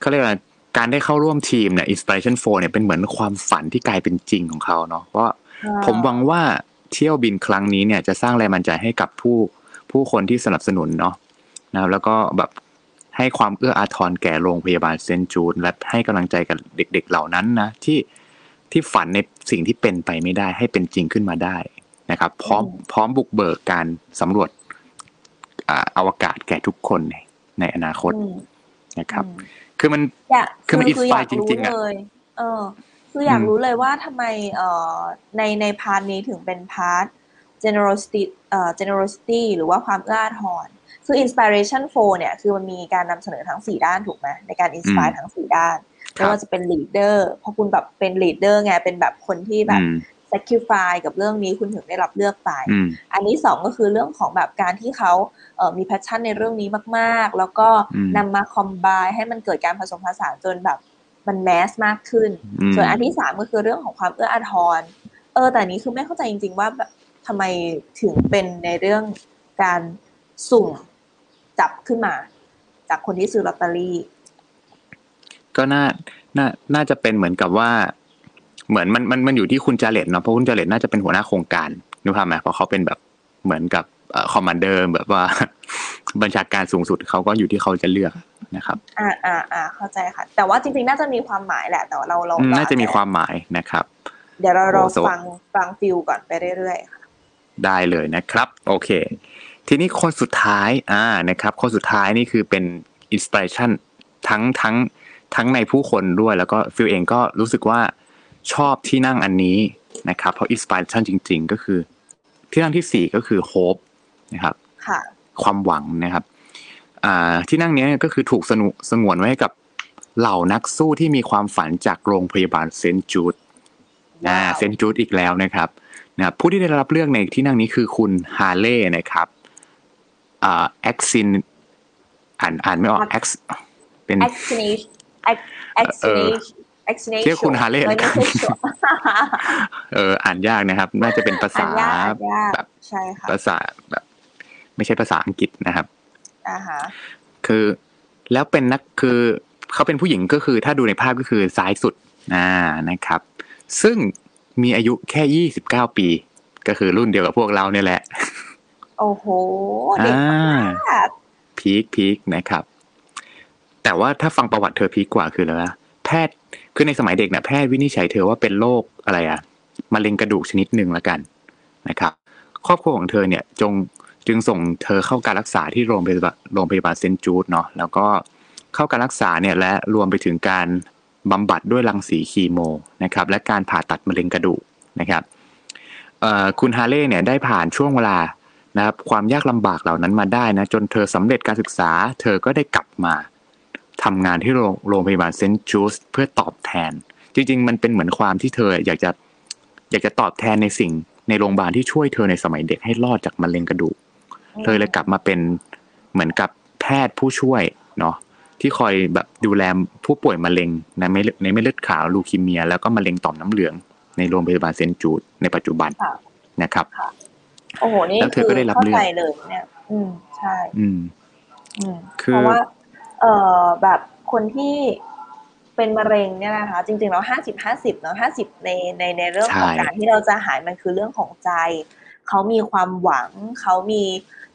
เขาเรียกว่าการได้เข้าร่วมทีมเนี่ย Inspiration 4เนี่ยเป็นเหมือนความฝันที่กลายเป็นจริงของเขาเนาะเพราะผมหวังว่าเที่ยวบินครั้งนี้เนี่ยจะสร้างแรงบันดาลใจให้กับผู้ผู้คนที่สนับสนุนเนาะนะครับแล้วก็แบบ ให้ความเอื้ออาทรแก่โรงพยาบาลเซนต์จูดและให้กำลังใจกับเด็ก ๆ เหล่านั้นนะที่ที่ฝันในสิ่งที่เป็นไปไม่ได้ให้เป็นจริงขึ้นมาได้นะครับ พร้อมอืมพร้อมบุกเบิกการสำรวจอ่าอวกาศแก่ทุกคนในในอนาคตอืมนะครับอืมคือมันอยากคือมันคืออยาก inspire จรู้ริงๆอะเลยเออ คืออยากอืมรู้เลยว่าทำไมเอ่อในใน part นี้ถึงเป็นพาร์ท generosity เอ่อ generosity หรือว่าความเอื้ออาทร คือ inspiration 4เนี่ยคือมันมีการนำเสนอทั้งสี่ด้านถูกไหมในการ inspire ทั้งสี่ด้านคไม่รับว่าจะเป็น leader เพราะคุณแบบเป็น leader ไงเป็นแบบคนที่แบบอืม sacrifice กับเรื่องนี้คุณถึงได้รับเลือกไปอืมอันนี้สองก็คือเรื่องของแบบการที่เขาเอ่อมี passion ในเรื่องนี้มาก ๆ แล้วก็อืมนำมา combine ให้มันเกิดการผสมผสานจนแบบมัน mass มากขึ้นอืมส่วนอันที่สามก็คือเรื่องของความเอื้ออาทร เออ แต่อันนี้คือไม่เข้าใจจริง ๆ ว่าแบบทำไมถึงเป็นในเรื่องการสุ่ม จับขึ้นมา จากคนที่ซื้อลอตเตอรี่ ก็น่าน่าน่าจะเป็นเหมือนกับว่า เหมือนมันมันมันอยู่ที่คุณ Jared เนาะเพราะคุณ Jared น่าจะเป็นหัวหน้าโครงการนึกภาพไหมเพราะเขาเป็นแบบเหมือนกับ commander แบบว่า บัญชาการสูงสุดเขาก็อยู่ที่เขาจะเลือกนะครับ อ่าอ่าอ่าเข้าใจค่ะ แต่ว่าจริงๆ น่าจะมีความหมายแหละ แต่ว่าเราเราอืมเราน่าจะมีความหมายนะครับ เดี๋ยวเรารอโอ้โหฟังฟังฟิลก่อนไปเรื่อยๆค่ะ ได้เลยนะครับ โอเค ทีนี้คนสุดท้ายอ่านะครับคนสุดท้ายนี่คือเป็น inspiration ทั้งทั้งทั้งในผู้คนด้วย แล้วก็ฟิลเองก็รู้สึกว่าชอบที่นั่งอันนี้นะครับ เพราะ inspiration จริง ๆ ก็คือ ที่นั่งที่สี่ก็คือ hope นะครับค่ะความหวังนะครับอ่าที่นั่งเนี้ยก็คือถูกสนุสงวนไว้ให้กับเหล่านักสู้ที่มีความฝันจากโรงพยาบาลเซนต์จูดอ่าว้าวเซนต์จูดอีกแล้วนะครับนะครับผู้ที่ได้รับเลือกในที่นั่งนี้คือคุณฮาเล่นะครับ อ่าแอ็กซินอ่านอ่านไม่ออกแอ็กเป็น vaccination vaccination vaccination ชื่อคุณฮาเล่ไม่นะครับไม่ใช่ชัวร์เอออ่านยากนะครับ น่าจะเป็นภาอ่าษานยากอ่านยากแบบใช่ค่ะภาษาแบบ ไม่ใช่ภาษาอังกฤษนะครับอ่าฮะคือแล้วเป็นนักคือเขาเป็นผู้หญิงก็คือ ถ้าดูในภาพก็คือซ้ายสุดอ่านะครับ ซึ่งมีอายุแค่ยี่สิบเก้าปี ก็คือรุ่นเดียวกับพวกเราเนี่ยแหละ โอ้โห เด็กอ่ามาก peak peak นะครับ แต่ว่าถ้าฟังประวัติเธอ peak กว่าคืออะไรวะแพทย์คือในสมัยเด็กเนี่ยแพทย์วินิจฉัยเธอว่าเป็นโรคอะไรอะมะเร็งกระดูกชนิดหนึ่งละกันนะครับ ครอบครัวของเธอเนี่ยจงจึงส่งเธอเข้าการรักษาที่โรงพยาบาลโรงพยาบาลเซนต์จูดเนาะแล้วก็เข้าการรักษาเนี่ยและรวมไปถึงการบำบัดด้วยรังสีคีโมนะครับ และการผ่าตัดมะเร็งกระดูกนะครับเอ่อคุณฮาเล่เนี่ยได้ผ่านช่วงเวลา นะครับความยากลำบากเหล่านั้นมาได้นะจนเธอสำเร็จการศึกษา เธอก็ได้กลับมาทำงานที่โรงโรงพยาบาลเซนต์จูดเพื่อตอบแทน จริง ๆ มันเป็นเหมือนความที่เธออยากจะอยากจะตอบแทนในสิ่งในโรงพยาบาลที่ช่วยเธอในสมัยเด็กให้รอดจากมะเร็งกระดูกเธอเลยกลับมาเป็นเหมือนกับแพทย์ผู้ช่วยเนาะที่คอยแบบดูแลผู้ป่วยมะเร็งในเม็ดในเม็ดเลือดขาวลูคีเมีย แล้วก็มะเร็งต่อมน้ำเหลืองในโรงพยาบาลเซนต์จูดในปัจจุบันค่ะนะครับ โอ้โหนี่แล้วเธอก็ได้รับเข้าเลือกใจเลยเนี่ย อืมใช่ อืมอืมคือเพราะว่า เอ่อแบบคนที่เป็นมะเร็งเนี่ยนะคะ จริงๆแล้วห้าสิบห้าสิบเนาะห้าสิบในในในเรื่องของใช่การที่เราจะหายมันคือเรื่องของใจเขามีความหวังเขามี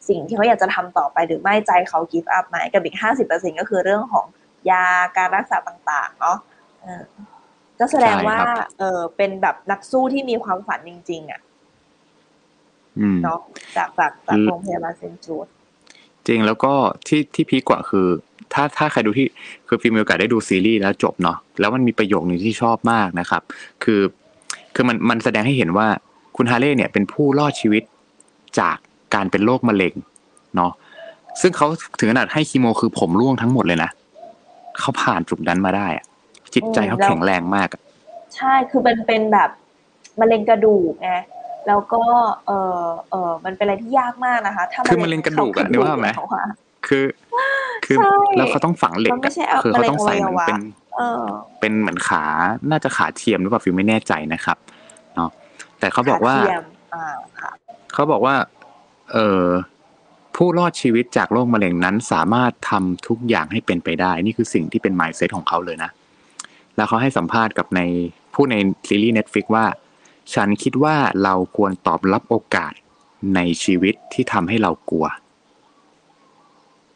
สิ่งที่เขาอยากจะทำต่อไปหรือไม่ใจเขา give up ไหมกับอีกห้าสิบเปอร์เซ็นก็คือเรื่องของยาการรักษาต่าง ๆ เนาะเออก็แสดงว่า เออเป็นแบบนักสู้ที่มีความฝันจริง ๆ อะอืม เนาะจากจากจากอืมโรงพยาบาลเซนต์จูดจริงแล้วก็ที่ที่พีคกว่าคือ ถ้าถ้าใครดูที่คือฟิล์มมีโอกาสได้ดูซีรีส์แล้วจบเนาะแล้วมันมีประโยคหนึ่งที่ชอบมากนะครับ คือคือมันมันแสดงให้เห็นว่าคุณฮาเล่เนี่ยเป็นผู้รอดชีวิตจากการเป็นโรคมะเร็งเนาะซึ่งเขาถึงขนาดให้คีโมคือผมร่วงทั้งหมดเลยนะเขาผ่านจุดนั้นมาได้อะจิตใจเขาอืมแล้วแข็งแรงมากอะใช่คือมันเป็นแบบมะเร็งกระดูกไง แล้วก็เออเออมันเป็นอะไรที่ยากมากนะคะ ถ้าคือมะเร็งกระดูกอะนึกภาพไหมเขาอะคือ คือใช่แล้วเขาต้องฝังเหล็กมันไม่อะใช่เอาคือเขาต้องใส่เหมือนมะเร็งอวัยวะเป็นเออเป็นเหมือนขาน่าจะขาเทียมหรือเปล่าฟิวไม่แน่ใจนะครับเนาะแต่เขาบอกว่าขเทียมอ่าค่ะเขาบอกว่า เออผู้รอดชีวิตจากโรคมะเร็งนั้นสามารถทำทุกอย่างให้เป็นไปได้ นี่คือสิ่งที่เป็น mindset ของเขาเลยนะ แล้วเขาให้สัมภาษณ์กับในผู้ในซีรีส์ Netflix ว่า ฉันคิดว่าเราควรตอบรับโอกาสในชีวิตที่ทำให้เรากลัว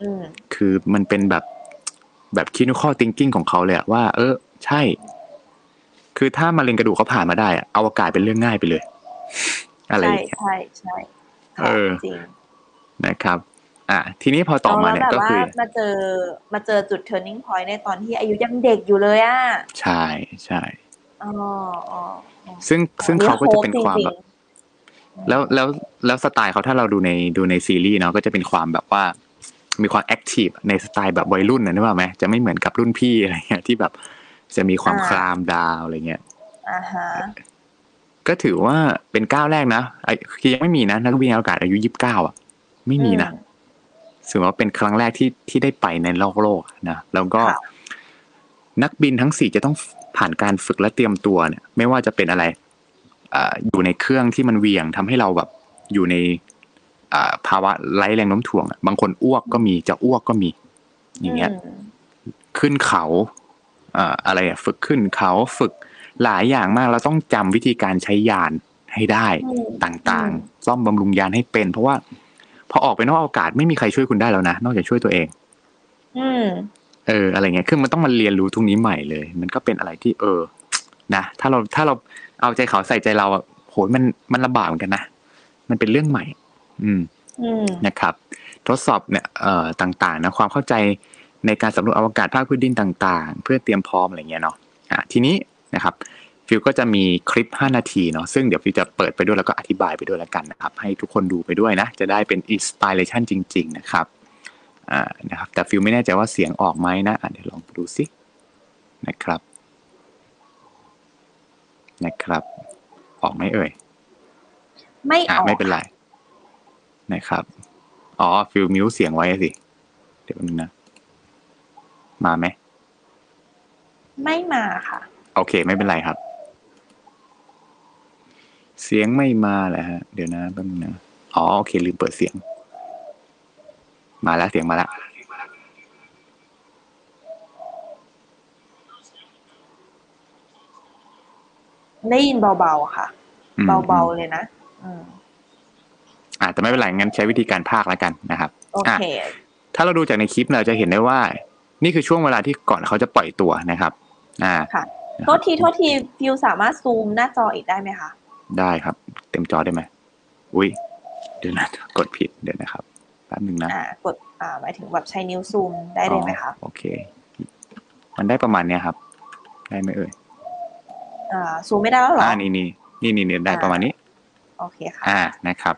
อืมคือมันเป็นแบบแบบคิดข้อ thinking ของเขาเลยอะว่า เออ ใช่ คือถ้ามะเร็งกระดูกเขาผ่านมาได้อะอวกาศเป็นเรื่องง่ายไปเลย อะไรอใช่ย่างเงี้ยใช่ใช่ค่ะเออจริงนะครับ อะทีนี้พอต่อมาเนี่ยแล้วก็แบบว่าคือมาเจอมาเจอจุด turning point ในตอนที่อายุยังเด็กอยู่เลยอะ ใช่ใช่อ๋ออ๋ออ๋อ ซึ่งซึ่งเขาก็จะเป็นความจริงๆแบบ แล้วแล้วแล้วสไตล์เขาถ้าเราดูในดูในซีรีส์เนาะก็จะเป็นความแบบว่า มีความแอคทีฟในสไตล์แบบวัยรุ่นนะนึกว่าไหมจะไม่เหมือนกับรุ่นพี่อะไรเงี้ยที่แบบจะมีความอ่าคลามดาวอะไรเงี้ยอ่าฮะก็ถือว่าเป็นก้าวแรกนะไอ้คือยังไม่มีนะ นักบินอวกาศอายุยี่สิบเก้าอะ ไม่มีนะอืถือว่าเป็นครั้งแรกที่ที่ได้ไปในโลกโลกนะแล้วก็ค่ะนักบินทั้งสี่จะต้อง ผ่านการฝึกและเตรียมตัวเนี่ย ไม่ว่าจะเป็นอะไรอ่าอยู่ในเครื่องที่มันเหวียงทำให้เราแบบอยู่ในอ่าภาวะไร้แรงโน้มถ่วงอะบางคนอ้วกก็มีจะอ้วกก็มี อย่างเงี้ยมขึ้นเขาเอ่ออะไรอะฝึกขึ้นเขาฝึกหลายอย่างมากเราต้องจำวิธีการใช้ยานให้ได้อืมต่างๆ ซ่อมบำรุงยานให้เป็น เพราะว่า พอออกไปนอกอากาศไม่มีใครช่วยคุณได้แล้วนะนอกจากช่วยตัวเองอืม เอออะไรเงี้ยคือมันต้องมาเรียนรู้ทุกนี้ใหม่เลย มันก็เป็นอะไรที่ เออ นะถ้าเราถ้าเราเอาใจเขาใส่ใจเราอะโหยมันมันลำบากเหมือนกันนะมันเป็นเรื่องใหม่อืมอืมนะครับ ทดสอบเนี่ยเอ่อต่างๆนะความเข้าใจในการสำรวจอวกาศภาคพื้นดินต่าง ๆ เพื่อเตรียมพร้อมอะไรเงี้ยเนาะอะทีนี้นะครับฟิวก็จะมีคลิป 5 นาทีเนาะซึ่งเดี๋ยวฟิวจะเปิดไปด้วยแล้วก็อธิบายไปด้วยแล้วกันนะครับ ให้ทุกคนดูไปด้วยนะ จะได้เป็นอินสปิเรชันจริง ๆ นะครับ อ่านะครับแต่ฟิวไม่แน่ใจว่าเสียงออกไหมนะอะเดี๋ยวลองดูสินะครับนะครับ ออกไหมเอ่ย ไม่ออะอกไม่เป็นไรนะครับ อ๋อฟิลมิวเสียงไว้สิ เดี๋ยวนึงนะ มาไหม ไม่มาค่ะ โอเค ไม่เป็นไรครับ เสียงไม่มาแหละฮะ เดี๋ยวนะแป๊บนึงนะ อ๋อ โอเค ลืมเปิดเสียง มาแล้วเสียงมาแล้วได้ยินเบาๆค่ะอืมเบาๆเลยนะอืมอ่าแต่ไม่เป็นไรงั้นใช้วิธีการพากย์แล้วกันนะครับโอเคถ้าเราดูจากในคลิปเราจะเห็นได้ว่า นี่คือช่วงเวลาที่ก่อนเขาจะปล่อยตัวนะครับ อ่าค่ะโทษทีโทษทีฟิวสามารถซูมหน้าจออีกได้ไหมคะได้ครับ เต็มจอได้ไหมอุ้ยเดี๋ยวนะกดผิดเดี๋ยวนะครับ แป๊บนึงนะอ่ากดอ่าหมายถึงแบบใช้นิ้วซูมได้เลยไหมคะอ๋อโอเค มันได้ประมาณเนี้ยครับ ได้ไหมเอ่ยอ่าซูมไม่ได้แล้วเหรออ่านี่นี่นี่นี่นี่ได้ประมาณนี้โอเคค่ะอ่านะครับ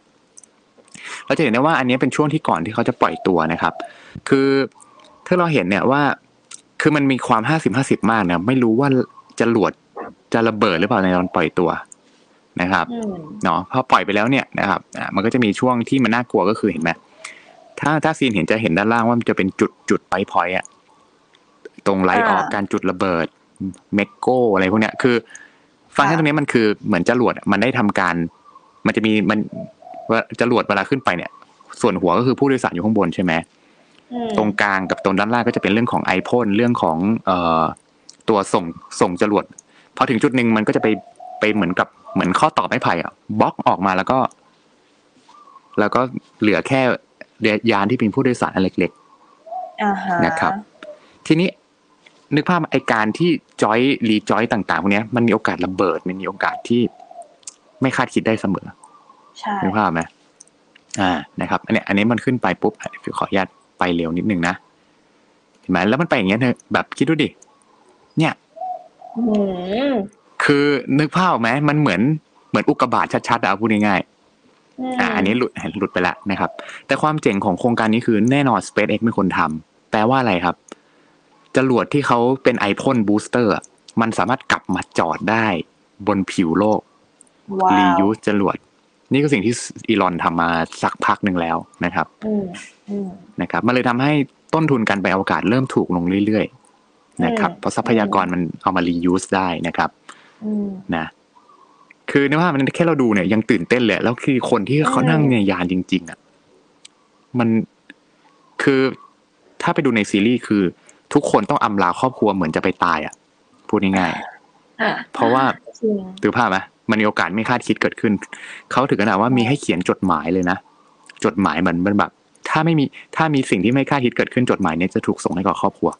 เราจะเห็นได้ว่าอันนี้เป็นช่วงที่ก่อนที่เขาจะปล่อยตัวนะครับ คือถ้าเราเห็นเนี่ยว่า คือมันมีความห้าสิบห้าสิบมากนะไม่รู้ว่าจะหลวดจะระเบิดหรือเปล่าในตอนปล่อยตัวนะครับอืมเนาะพอปล่อยไปแล้วเนี่ยนะครับอ่ามันก็จะมีช่วงที่มันน่ากลัวก็คือเห็นไหม ถ้าถ้า scene เห็นจะเห็นด้านล่างว่ามันจะเป็นจุดจุดไปพอยอะตรง liftoff อ่าการจุดระเบิด MECO อะไรพวกเนี้ยคือ ฟังก์ชันตรงนี้มันคือเหมือนจรวดอะมันได้ทำการ มันจะมีมันว่าจรวดเวลาขึ้นไปเนี่ย ส่วนหัวก็คือผู้โดยสารอยู่ข้างบนใช่ไหมอืมตรงกลางกับตรงด้านล่างก็จะเป็นเรื่องของไอพ่นเรื่องของเอ่อตัวส่งส่งจรวดพอถึงจุดหนึ่งมันก็จะไปไปเหมือนกับเหมือนข้อต่อไม้ไผ่อะบล็อกออกมาแล้วก็ แล้วก็เหลือแค่เรือ ยานที่เป็นผู้โดยสารอันเล็กอ่าฮะนะครับๆทีนี้นึกภาพไอการที่จอยรีจอยต่างๆพวกเนี้ยมันมีโอกาสระเบิดมันมีโอกาสที่ไม่คาดคิดได้เสมอใช่นึกภาพไหมอ่านะครับอันเนี้ยอันนี้มันขึ้นไปปุ๊บอะเดี๋ยวขออนุญาตไปเร็วนิดนึงนะเห็นไหมแล้วมันไปอย่างเงี้ยเธอแบบคิดดูดิเนี่ยอืมคือนึกภาพออกไหมมันเหมือนเหมือนอุกกาบาตชัดๆอะพูดง่ายๆ อ่าอันนี้หลุดหลุดไปแล้วนะครับ แต่ความเจ๋งของโครงการนี้คือแน่นอน SpaceX เป็นคนทำแปลว่าอะไรครับจรวดที่เขาเป็นไอพ่น booster มันสามารถกลับมาจอดได้บนผิวโลกว้าว reuse จรวด นี่คือสิ่งที่อีลอนทำมาสักพักหนึ่งแล้วนะครับอืมอืมนะครับ มันเลยทำให้ต้นทุนการไปอวกาศเริ่มถูกลงเรื่อยๆนะครับอืมเพราะทรัพยากรมันเอามา reuse ได้นะครับอืมนะ คือนึกว่ามันแค่เราดูเนี่ยยังตื่นเต้นเลยแล้วคือคนที่เขาอืมนั่งในยานจริง ๆอะมันคือถ้าไปดูในซีรีส์คือ ทุกคนต้องอำลาครอบครัวเหมือนจะไปตายอะพูดง่ายๆเพราะว่าจริงถือภาพไหมมันมีโอกาสไม่คาดคิดเกิดขึ้น เขาถึงขนาดว่ามีให้เขียนจดหมายเลยนะ จดหมายเหมือนมันแบบ ถ้าไม่มีถ้ามีสิ่งที่ไม่คาดคิดเกิดขึ้นจดหมายเนี้จะถูกส่งให้กับครอบครัว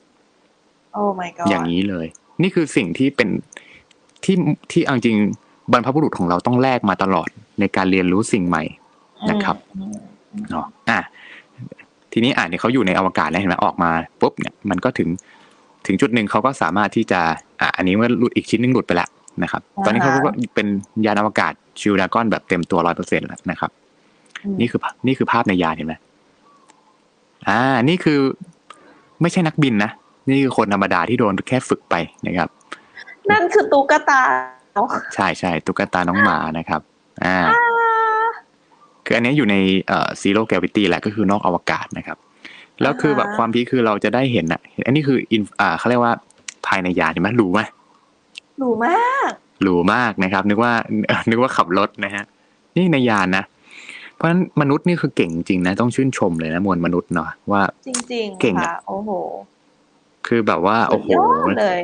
โอ้ my god อย่างนี้เลย นี่คือสิ่งที่เป็นที่ที่เอาจริง บรรพบุรุษของเราต้องแลกมาตลอดในการเรียนรู้สิ่งใหม่นะครับอืมเนาะอะทีนี้อ่านเนี่ยเขาอยู่ในอวกาศแล้วเห็นไหมออกมาปุ๊บเนี่ยมันก็ถึงถึงจุดหนึ่งเขาก็สามารถที่จะอะอันนี้มันหลุดอีกชิ้นหนึงหลุดไปแล้วนะครับ ตอนนี้เขาก็เป็นยานอวกาศชิวดากอนแบบเต็มตัวร้อยเปอร์เซ็นต์แล้วนะครับอืมนี่คือนี่คือภาพในยานเห็นไหมอ่า นี่คือไม่ใช่นักบินนะ นี่คือคนธรรมดาที่โดนแค่ฝึกไปนะครับ นั่นคือตุ๊กตา ใช่ใช่ตุ๊กตาน้องหมานะครับ อ่า คืออันนี้อยู่ในเอ่อซีโร่แกวิตี้แหละก็คือนอกอวกาศนะครับ แล้วคือแบบอ่าฮะความพีคคือเราจะได้เห็นอะ อันนี้คืออินอ่าเขาเรียกว่าภายในยานเห็นไหมหรูไหมหรูมากหรูมากนะครับ นึกว่านึกว่าขับรถนะฮะ นี่ในยานนะเพราะฉะนั้นมนุษย์นี่คือเก่งจริงนะต้องชื่นชมเลยนะมวลมนุษย์เนาะว่าจริงเก่งๆอะค่ะโอ้โห คือแบบว่า โอ้โหสุดยอดเลย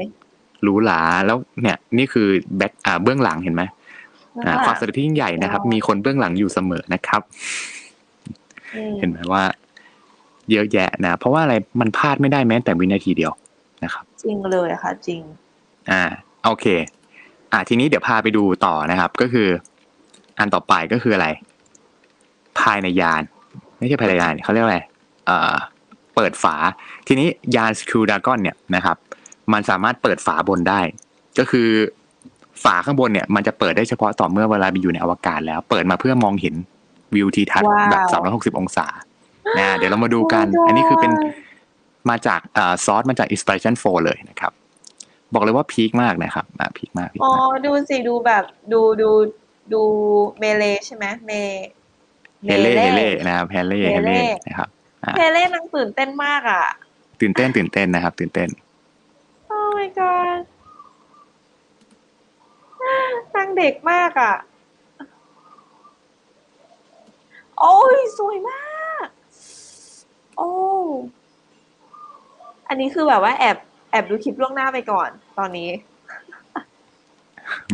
หรูหราแล้วเนี่ยนี่คือแบ็คอ่าเบื้องหลังเห็นไหมอ่านะคะความสำเร็จที่ยิ่งใหญ่นะครับว้าวมีคนเบื้องหลังอยู่เสมอนะครับอืมเห็นไหมว่า เยอะแยะนะเพราะว่าอะไรมันพลาดไม่ได้แม้แต่วินาทีเดียวนะครับ จริงเลยค่ะ จริง อ่าโอเค อ่าทีนี้เดี๋ยวพาไปดูต่อนะครับ ก็คือ อันต่อไปก็คืออะไร ภายในยาน ไม่ใช่ภายในยานเขาเรียกว่าอะไรเอ่อเปิดฝา ทีนี้ยานสคูดากอนเนี่ยนะครับ มันสามารถเปิดฝาบนได้ ก็คือฝาข้างบนเนี่ย มันจะเปิดได้เฉพาะต่อเมื่อเวลาไปอยู่ในอวกาศแล้ว เปิดมาเพื่อมองเห็นวิวทิวทัศน์ว้าวแบบ 360 องศานะเดี๋ยวเรามาดูกัน อันนี้คือเป็นมาจากอ่าซอสมาจาก Inspiration 4 เลยนะครับ บอกเลยว่าพีคมากนะครับอ่าพีคมากพีคอ๋อมากดูสิดูแบบดูดูดูเมเลใช่ไหมเมเฮเล่เฮเล่นะครับเฮเล่เฮเฮเล่เล่นะครับเมเล่นางตื่นเต้นมากอะ ตื่นเต้นตื่นเต้นนะครับ ตื่นเต้น โอ้ my god นางเด็กมากอะ โอ้ย สวยมาก โอ้ อันนี้คือแบบว่าแอบแอบดูคลิปล่วงหน้าไปก่อน ตอนนี้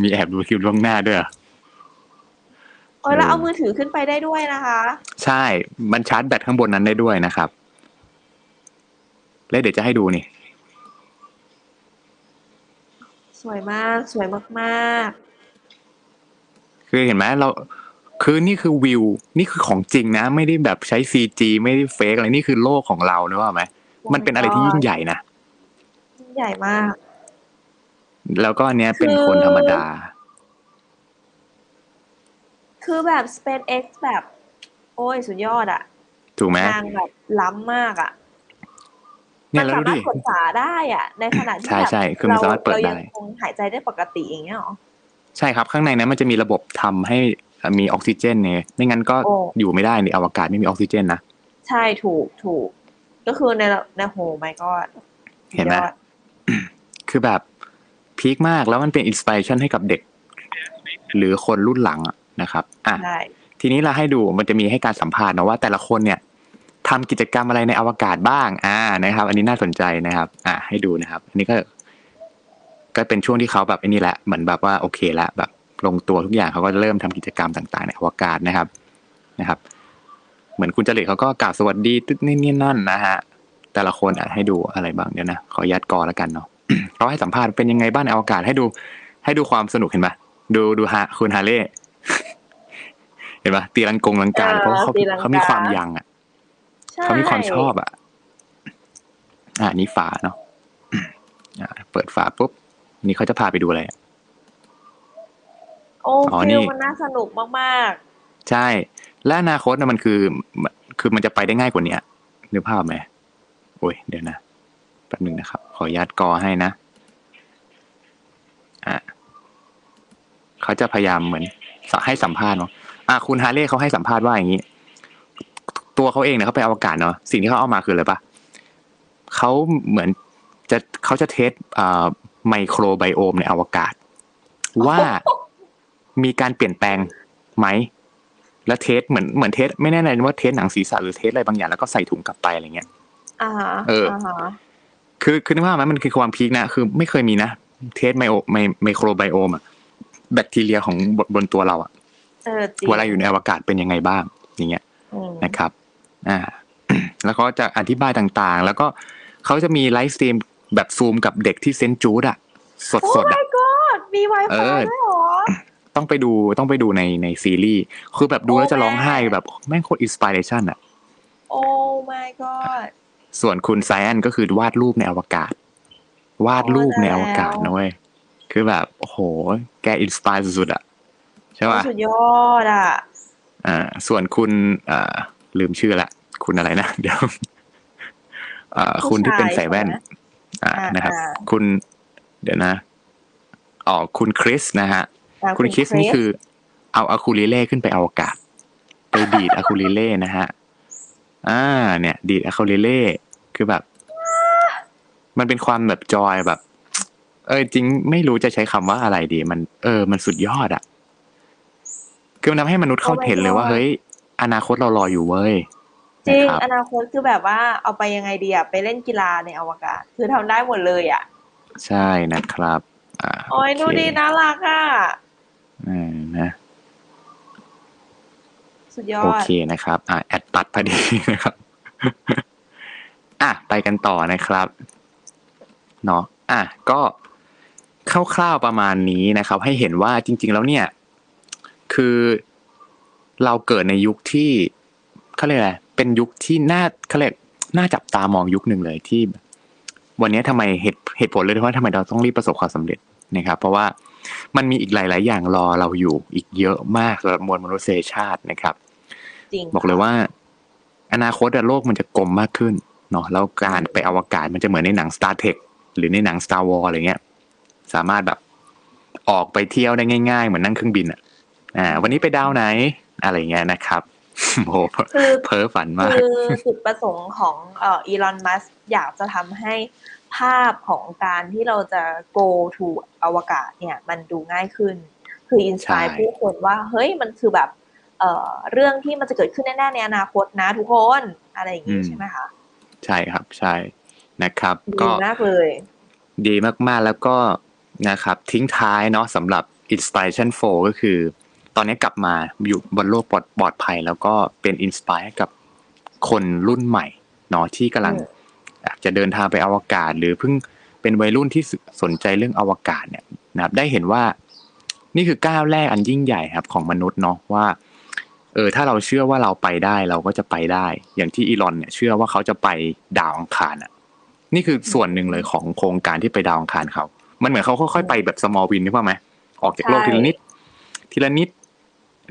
มีแอบดูคลิปล่วงหน้าด้วยเหรอโอ้ยแล้วเออเอามือถือขึ้นไปได้ด้วยนะคะ ใช่ มันชาร์จแบตข้างบนนั้นได้ด้วยนะครับ แล้วเดี๋ยวจะให้ดูนี่ สวยมากสวยมากคือเห็นไหมเราคือนี่คือวิว นี่คือของจริงนะ ไม่ได้แบบใช้ซีจีไม่ได้เฟกอะไรนี่คือโลกของเราเนกอะไหมๆมันเป็นอะไรที่ยิ่งใหญ่นะยิ่งใหญ่มาก แล้วก็อันเนี้ยเป็นคือคนธรรมดา คือแบบ SpaceX แบบ โอ้ยสุดยอดอะถูกไหมนางแบบล้ำมากอะ เนี่ยมัแล้วสาดูมารดิถกดฝาได้อะในขณะที่ใช่แบบใช่คือมันสามารถเปิดได้ยังคงหายใจได้ปกติอย่างเงี้ยหรอใช่ครับ ข้างในนั้นมันจะมีระบบทำให้มีออกซิเจนเนี่ยไม่งั้นก็โอ้อยู่ไม่ได้ในอวกาศไม่มีออกซิเจนนะใช่ถูกถูก ก็คือในในโหไม่ก็เห็นไหมคือแบบพีคมากแล้วมันเป็นอินสปิเรชันให้กับเด็ก หรือคนรุ่นหลังอะนะครับ อะใช่ทีนี้เราให้ดูมันจะมีให้การสัมภาษณ์นะว่าแต่ละคนเนี่ย ทำกิจกรรมอะไรในอวกาศบ้าง อ่านะครับ อันนี้น่าสนใจนะครับ อ่าให้ดูนะครับ อันนี้ก็ ก็เป็นช่วงที่เขาแบบไอันนี้แหละเหมือนแบบว่าโอเคละแบบลงตัวทุกอย่างเขาก็เริ่มทำกิจกรรมต่างๆในอวกาศนะครับนะครับ เหมือนคุณจริตเขาก็กล่าวสวัสดีตึ๊ดนี่นี่นั่นนะฮะแต่ละคนอะให้ดูอะไรบ้างเดี๋ยวนะขออนุญาตกอแล้วกันเนาะเขาให้สัมภาษณ์เป็นยังไงบ้างในอวกาศให้ดู ให้ดูความสนุกเห็นปะดูดูฮะคุณฮาเล่เห็นปะตีลังกงลังกาเพราะเขาเขามีความยังอะใช่ เขามีความชอบอะ อ่านี่ฝาเนาะอ่าเปิดฝาปุ๊บ นี่เขาจะพาไปดูอะไรอะโอ้อ๋อฟินี่ลมันน่าสนุกมากใช่ และอนาคตนะมันคือ คือมันจะไปได้ง่ายกว่านี้นึกภาพไหมโอ้ย เดี๋ยวนะ แป๊บหนึ่งนะครับ ขออนุญาตกอให้นะ อ่าเขาจะพยายามเหมือนให้สัมภาษณ์เนาะอ่าคุณฮาเล่เขาให้สัมภาษณ์ว่าอย่างนี้ ตัวเขาเองเนี่ยเขาไปอวกาศเนาะสิ่งที่เขาเอามาคืออะไรปะเขาเหมือนจะเขาจะเทสอ่า microbiome ในอวกาศ ว่ามีการเปลี่ยนแปลงไหมแล้ว test เหมือนเหมือน test ไม่แน่ใจว่า test หนังศีรษะหรือ test อะไรบางอย่างแล้วก็ใส่ถุงกลับไปอะไรเงี้ยๆอ่าฮะเออฮะคือคือนึกภาพไหมมันคือความ peak นะคือไม่เคยมีนะ test ไมโอไม microbiome อะแบคทีเรียของบนบนตัวเราอะเออจริงเวลาอยู่ในอวกาศเป็นยังไงบ้างอย่างเงี้ยอืมนะครับ อ่าแล้วก็จะอธิบายต่างๆ แล้วก็เขาจะมี livestream แบบซูมกับเด็กที่เซนต์จูดอะสโอ้ดๆอะ my god มี Wi-Fi ด้วยเหรอต้องไปดูต้องไปดูในในซีรีส์คือแบบดูแล้วจะร้องไห้โอ้แม่แบบแม่งโคตร inspiration อะโอ้ my god ส่วนคุณไซแอนก็คือวาดรูปในอวกาศ วาดรูปในอวกาศนะเว้ยคือแบบโอ้โห แก inspire สุดๆอะใช่ป่ะสุดยอดอะอ่าส่วนคุณอ่า ลืมชื่อละ คุณอะไรนะ เดี๋ยวอ่าผู้คุณที่เป็นชายใส่แว่นใช่ไหมอ่าอ่านนะครับอ่าคุณ เดี๋ยวนะอ๋อคุณคริสนะฮะอะคุณคริสนี่คือ เอาอะคูลิเล่ขึ้นไปอวกาศไปดีดอะคูลิเล่นะฮะ อ่า เนี่ย ดีดอะคูลิเล่คือแบบ มันเป็นความแบบจอยแบบ เออจริงไม่รู้จะใช้คำว่าอะไรดี มัน เออ มันสุดยอดอะคือมันทำให้มนุษย์เข้า Oh my เห็นเลยว่า God เฮ้ย อนาคตเรารออยู่เว้ยจริงนะครับอนาคตคือแบบว่าเอาไปยังไงดีอะไปเล่นกีฬาในอวกาศ คือทำได้หมดเลยอะใช่นะครับอ่าโอ้ยโเคดูดีน่ารักอะอืมนะสุดยอโอดเคนะครับ อ่าแอดตัดพอดีนะครับอะไปกันต่อนะครับเนาะอะก็คร่าวๆประมาณนี้นะครับ ให้เห็นว่าจริง ๆ แล้วเนี่ย คือ เราเกิดในยุคที่เขาเรียกอะไรเป็นยุคที่น่าเขาเรียกน่าจับตามองยุคหนึ่งเลยที่ วันนี้ทำไมเหตุเหตุผลเลยว่าทำไมเราต้องรีบประสบความสำเร็จนะครับ เพราะว่ามันมีอีกหลาย ๆ อย่างรอเราอยู่อีกเยอะมากสำหรับมวลมนุษยชาตินะครับจริงบอกเลยว่า อนาคตอะโลกมันจะกลมมากขึ้นเนาะแล้วการไปอวกาศมันจะเหมือนในหนัง Star Trek หรือในหนัง Star Wars อะไรเงี้ย สามารถแบบออกไปเที่ยวได้ง่าย ๆ เหมือนนั่งเครื่องบินอะอ่า วันนี้ไปดาวไหน อะไรเงี้ยนะครับโอ้โหคือเพ้อฝันมาก คือจุดประสงค์ของเอ่ออีลอนมัสอยากจะทำให้ภาพของการที่เราจะ go to อวกาศเนี่ย มันดูง่ายขึ้น คือ inspire ใช่ผู้คนว่า เฮ้ยมันคือแบบเอ่อเรื่องที่มันจะเกิดขึ้นแน่ๆในอนาคตนะทุกคนอะไรอย่างนี้ใช่ไหมคะ ใช่ครับใช่นะครับดีก็มากเลย ดีมากๆแล้วก็นะครับทิ้งท้ายเนาะสำหรับ Inspiration 4 ก็คือ ตอนนี้กลับมาอยู่บนโลกปลอดปลอดภัย แล้วก็เป็น inspire ให้กับคนรุ่นใหม่เนาะที่กำลังอืมอยากจะเดินทางไปอวกาศ หรือเพิ่งเป็นวัยรุ่นที่สนใจเรื่องอวกาศเนี่ยนะครับได้เห็นว่านี่คือก้าวแรกอันยิ่งใหญ่ครับของมนุษย์เนาะว่าเออถ้าเราเชื่อว่าเราไปได้เราก็จะไปได้ อย่างที่อีลอนเนี่ยเชื่อว่าเขาจะไปดาวอังคารอะ นี่คือส่วนหนึ่งเลยของโครงการที่ไปดาวอังคารเขา มันเหมือนเขาค่อยๆไปแบบ small win นึกว่าไหมออกจากโลกใช่ทีละนิดทีละนิด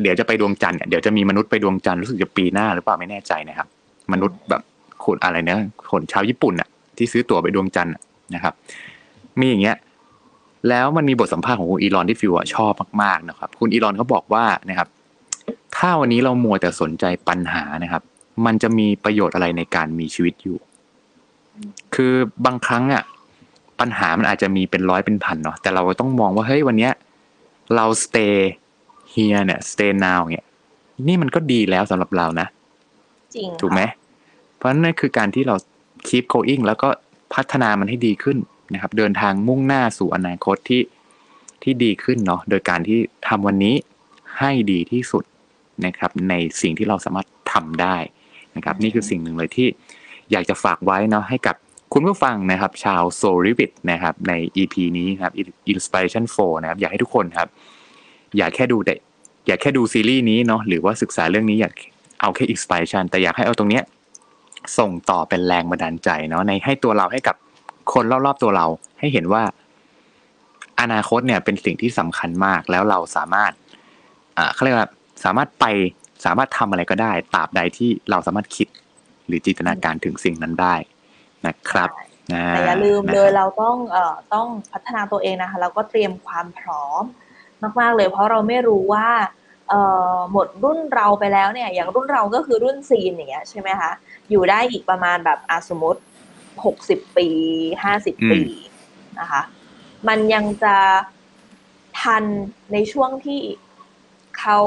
เดี๋ยวจะไปดวงจันทร์เนี่ยเดี๋ยวจะมีมนุษย์ไปดวงจันทร์รู้สึกจะปีหน้าหรือเปล่าไม่แน่ใจนะครับ มนุษย์แบบคนอะไรเนี่ยคนชาวญี่ปุ่นอะ ที่ซื้อตั๋วไปดวงจันทร์นะครับ มีอย่างเงี้ย แล้วมันมีบทสัมภาษณ์ของคุณอีลอนที่ฟิวอะชอบมากๆนะครับ คุณอีลอนเขาบอกว่านะครับ ถ้าวันนี้เรามัวแต่สนใจปัญหานะครับ มันจะมีประโยชน์อะไรในการมีชีวิตอยู่ คือบางครั้งอะปัญหามันอาจจะมีเป็นร้อยเป็นพันเนาะแต่เราต้องมองว่าเฮ้ยวันเนี้ยเรา stay here เนี่ย stay now เนี่ยนี่มันก็ดีแล้วสำหรับเรานะ จริงถูกไหมค่ะเพราะนั่นคือการที่เรา keep going แล้วก็พัฒนามันให้ดีขึ้นนะครับ เดินทางมุ่งหน้าสู่อนาคตที่ที่ดีขึ้นเนาะโดยการที่ทำวันนี้ให้ดีที่สุดนะครับ ในสิ่งที่เราสามารถทำได้นะครับ นี่คือสิ่งหนึ่งเลยที่อยากจะฝากไว้เนาะให้กับคุณผู้ฟังนะครับ ชาว s o l i v i t นะครับใน EP นี้ครับ Inspiration 4 นะครับ อยากให้ทุกคนครับ อย่าแค่ดูแต่อย่าแค่ดูซีรีส์นี้เนาะหรือว่าศึกษาเรื่องนี้อยากเอาแค่ inspiration แต่อยากให้เอาตรงเนี้ยส่งต่อเป็นแรงบันดาลใจเนาะในให้ตัวเราให้กับคนรอบๆตัวเราให้เห็นว่า อนาคตเนี่ยเป็นสิ่งที่สำคัญมากแล้วเราสามารถอ่าเขาเรียกว่าสามารถไปสามารถทำอะไรก็ได้ตราบใดที่เราสามารถคิดหรือจินตนาการถึงสิ่งนั้นได้นะครับแต่อย่าลืมนะเลคยรับเราต้องเอ่อต้องพัฒนาตัวเองนะคะแล้วก็เตรียมความพร้อม มากๆเลย เพราะเราไม่รู้ว่าเอ่อหมดรุ่นเราไปแล้วเนี่ย อย่างรุ่นเราก็คือรุ่นซีนอย่างเงี้ยใช่ไหมคะอยู่ได้อีกประมาณแบบอาสมมติหกสิบปีห้าสิบอืมปีนะคะ มันยังจะทันในช่วงที่เขา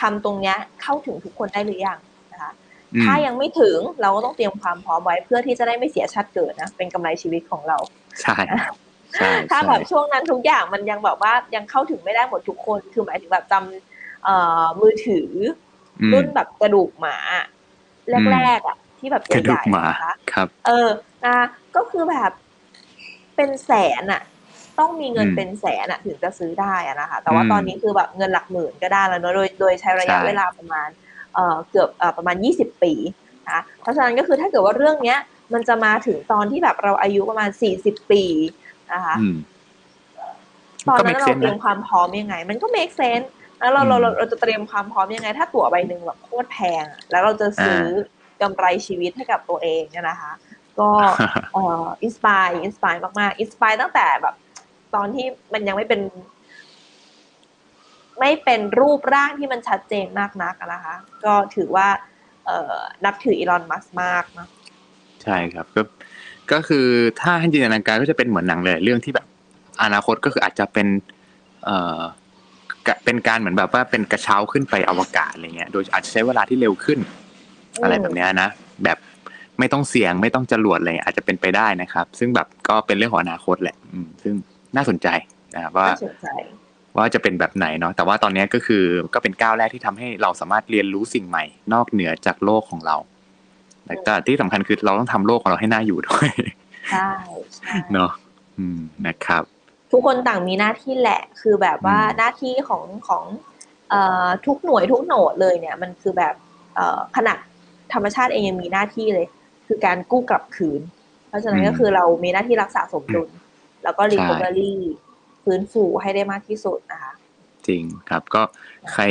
ทำตรงเนี้ยเข้าถึงทุกคนได้หรือยังนะคะอืมถ้ายังไม่ถึงเราก็ต้องเตรียมความพร้อมไว้เพื่อที่จะได้ไม่เสียชาติเกิดนะ เป็นกำไรชีวิตของเรา ใช่ใช่ ถ้าใช่แบบช่วงนั้นทุกอย่างมันยังแบบว่ายังเข้าถึงไม่ได้หมดทุกคน คือหมายถึงแบบจำเอ่อมือถืออืมรุ่นแบบกระดูกหมาแรกๆอะ ที่แบบกระใหดูญ่กหมาๆนะคะครับ เออนะก็คือแบบเป็นแสนอะ ต้องมีเงินอืมเป็นแสนอะ ถึงจะซื้อได้อะนะคะ แต่ว่าอืมตอนนี้คือแบบเงินหลักหมื่นก็ได้แล้วเนอะโดยโดยใช้ระยะใช่เวลาประมาณเอ่อเกือบเอ่อประมาณยี่สิบปีนะเพราะฉะนั้นก็คือถ้าเกิดว่าเรื่องเนี้ยมันจะมาถึงตอนที่แบบเราอายุประมาณสี่สิบปี นะคะอืมตอนก็นั้น make เรา sense เตรียมนะความพร้อมยังไง มันก็ make sense แล้วเราเราอืมเราเราจะเตรียมความพร้อมยังไง ถ้าตั๋วใบหนึ่งแบบโคตรแพงอะแล้วเราจะซื้อกำไรชีวิตให้กับตัวเองเนี่ยนะคะ ก็เอ่อ inspire inspire มากๆ inspire ตั้งแต่แบบ ตอนที่มันยังไม่เป็น ไม่เป็นรูปร่างที่มันชัดเจนมากนักอะนะคะ ก็ถือว่าเอ่อนับถืออีลอนมัสมากนะใช่ครับ ก็ ก็คือถ้าให้จินตนาการก็จะเป็นเหมือนหนังเลยเรื่องที่แบบ อนาคตก็คืออาจจะเป็น เอ่อกะเป็นการเหมือนแบบว่าเป็นกระเช้าขึ้นไปอวกาศอะไรเงี้ย โดยอาจจะใช้เวลาที่เร็วขึ้น อะไรแบบเนี้ยนะแบบไม่ต้องเสี่ยงไม่ต้องจรวดเลยอาจจะเป็นไปได้นะครับ ซึ่งแบบก็เป็นเรื่องของอนาคตแหละ อืม ซึ่งน่าสนใจนะครับว่าน่าสนใจว่าจะเป็นแบบไหนเนาะแต่ว่าตอนนี้ก็คือก็เป็นก้าวแรกที่ทำให้เราสามารถเรียนรู้สิ่งใหม่ นอกเหนือจากโลกของเรา แต่ก็ที่สำคัญคือเราต้องทำโลกของเราให้น่าอยู่ด้วยใช่ใช่เนาะอืมนะครับ ทุกคนต่างมีหน้าที่แหละคือแบบว่าอืมหน้าที่ของของเอ่อทุกหน่วยทุกโหนดเลยเนี่ย มันคือแบบเอ่อขนาดธรรมชาติเองยังมีหน้าที่เลย คือการกู้กลับคืน เพราะฉะนั้นก็คือเรามีหน้าที่รักษาสมดุล แล้วก็ recovery ฟื้นฟูให้ได้มากที่สุดนะคะ จริงครับก็ใคร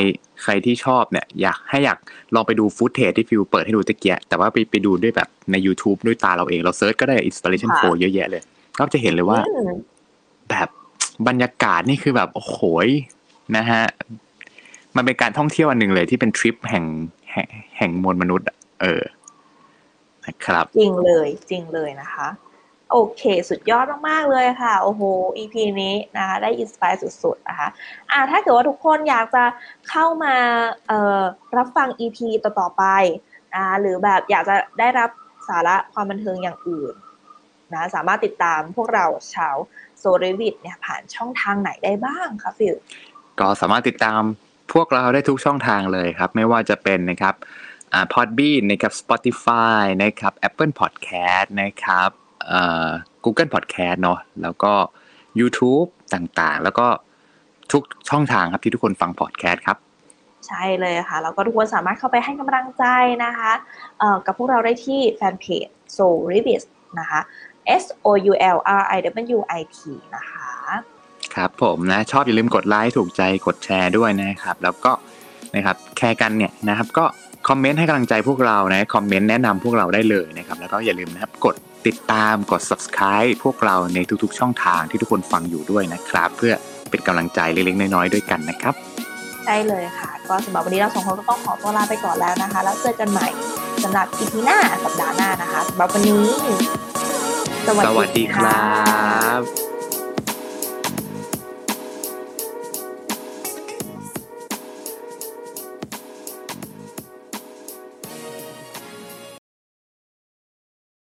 ใครที่ชอบเนี่ยอยากให้อยากลองไปดูฟุตเทจที่ฟิวเปิดให้ดูตะเกียแต่ว่าไปไปดูด้วยแบบใน YouTube ด้วยตาเราเอง เราเซิร์ชก็ได้ installation ค่ะ code เยอะแยะเลย ก็จะเห็นเลยว่าอืมแบบบรรยากาศนี่คือแบบ โอ้โหยนะฮะ มันเป็นการท่องเที่ยวอันหนึ่งเลยที่เป็นทริปแห่งแห่งแห่งมวลมนุษย์อะเออนะครับ จริงเลยจริงเลยนะคะ โอเค สุดยอดมาก ๆ เลยค่ะ โอ้โห EP นี้นะคะได้ inspire สุด ๆ นะคะอ่าถ้าเกิดว่าทุกคนอยากจะเข้ามาเอ่อรับฟัง EP ต่อ ๆ ไปนะหรือแบบอยากจะได้รับสาระความบันเทิงอย่างอื่นนะสามารถติดตามพวกเราชาวโซลิวิดเนี่ยผ่านช่องทางไหนได้บ้างคะฟิลก็สามารถติดตามพวกเราได้ทุกช่องทางเลยครับ ไม่ว่าจะเป็นนะครับอ่า Podbean นะครับ Spotify นะครับ Apple Podcast นะครับ Google Podcast เนาะแล้วก็ YouTube ต่างๆ แล้วก็ทุกช่องทางครับที่ทุกคนฟัง podcast ครับ ใช่เลยค่ะ แล้วก็ทุกคนสามารถเข้าไปให้กำลังใจนะคะเอ่อกับพวกเราได้ที่แฟนเพจ Soul r i b i s นะคะ S O U L R I W I T นะคะ ครับผมนะ ชอบอย่าลืมกดไลค์ถูกใจกดแชร์ด้วยนะครับ แล้วก็นะครับแชร์กันเนี่ยนะครับ ก็คอมเมนต์ให้กำลังใจพวกเรานะคอมเมนต์แนะนำพวกเราได้เลยนะครับ แล้วก็อย่าลืมนะครับกด ติดตามกด subscribe พวกเราในทุกๆ ช่องทางที่ทุกคนฟังอยู่ด้วยนะครับ เพื่อเป็นกำลังใจเล็กๆ น้อยๆ ด้วยกันนะครับใช่เลยค่ะ ก็สำหรับวันนี้เราสองคนก็ต้องขอตัวลาไปก่อนแล้วนะคะ แล้วเจอกันใหม่สำหรับ EP หน้าสัปดาห์หน้านะคะสำหรับวันนี้ สวัสดีครับ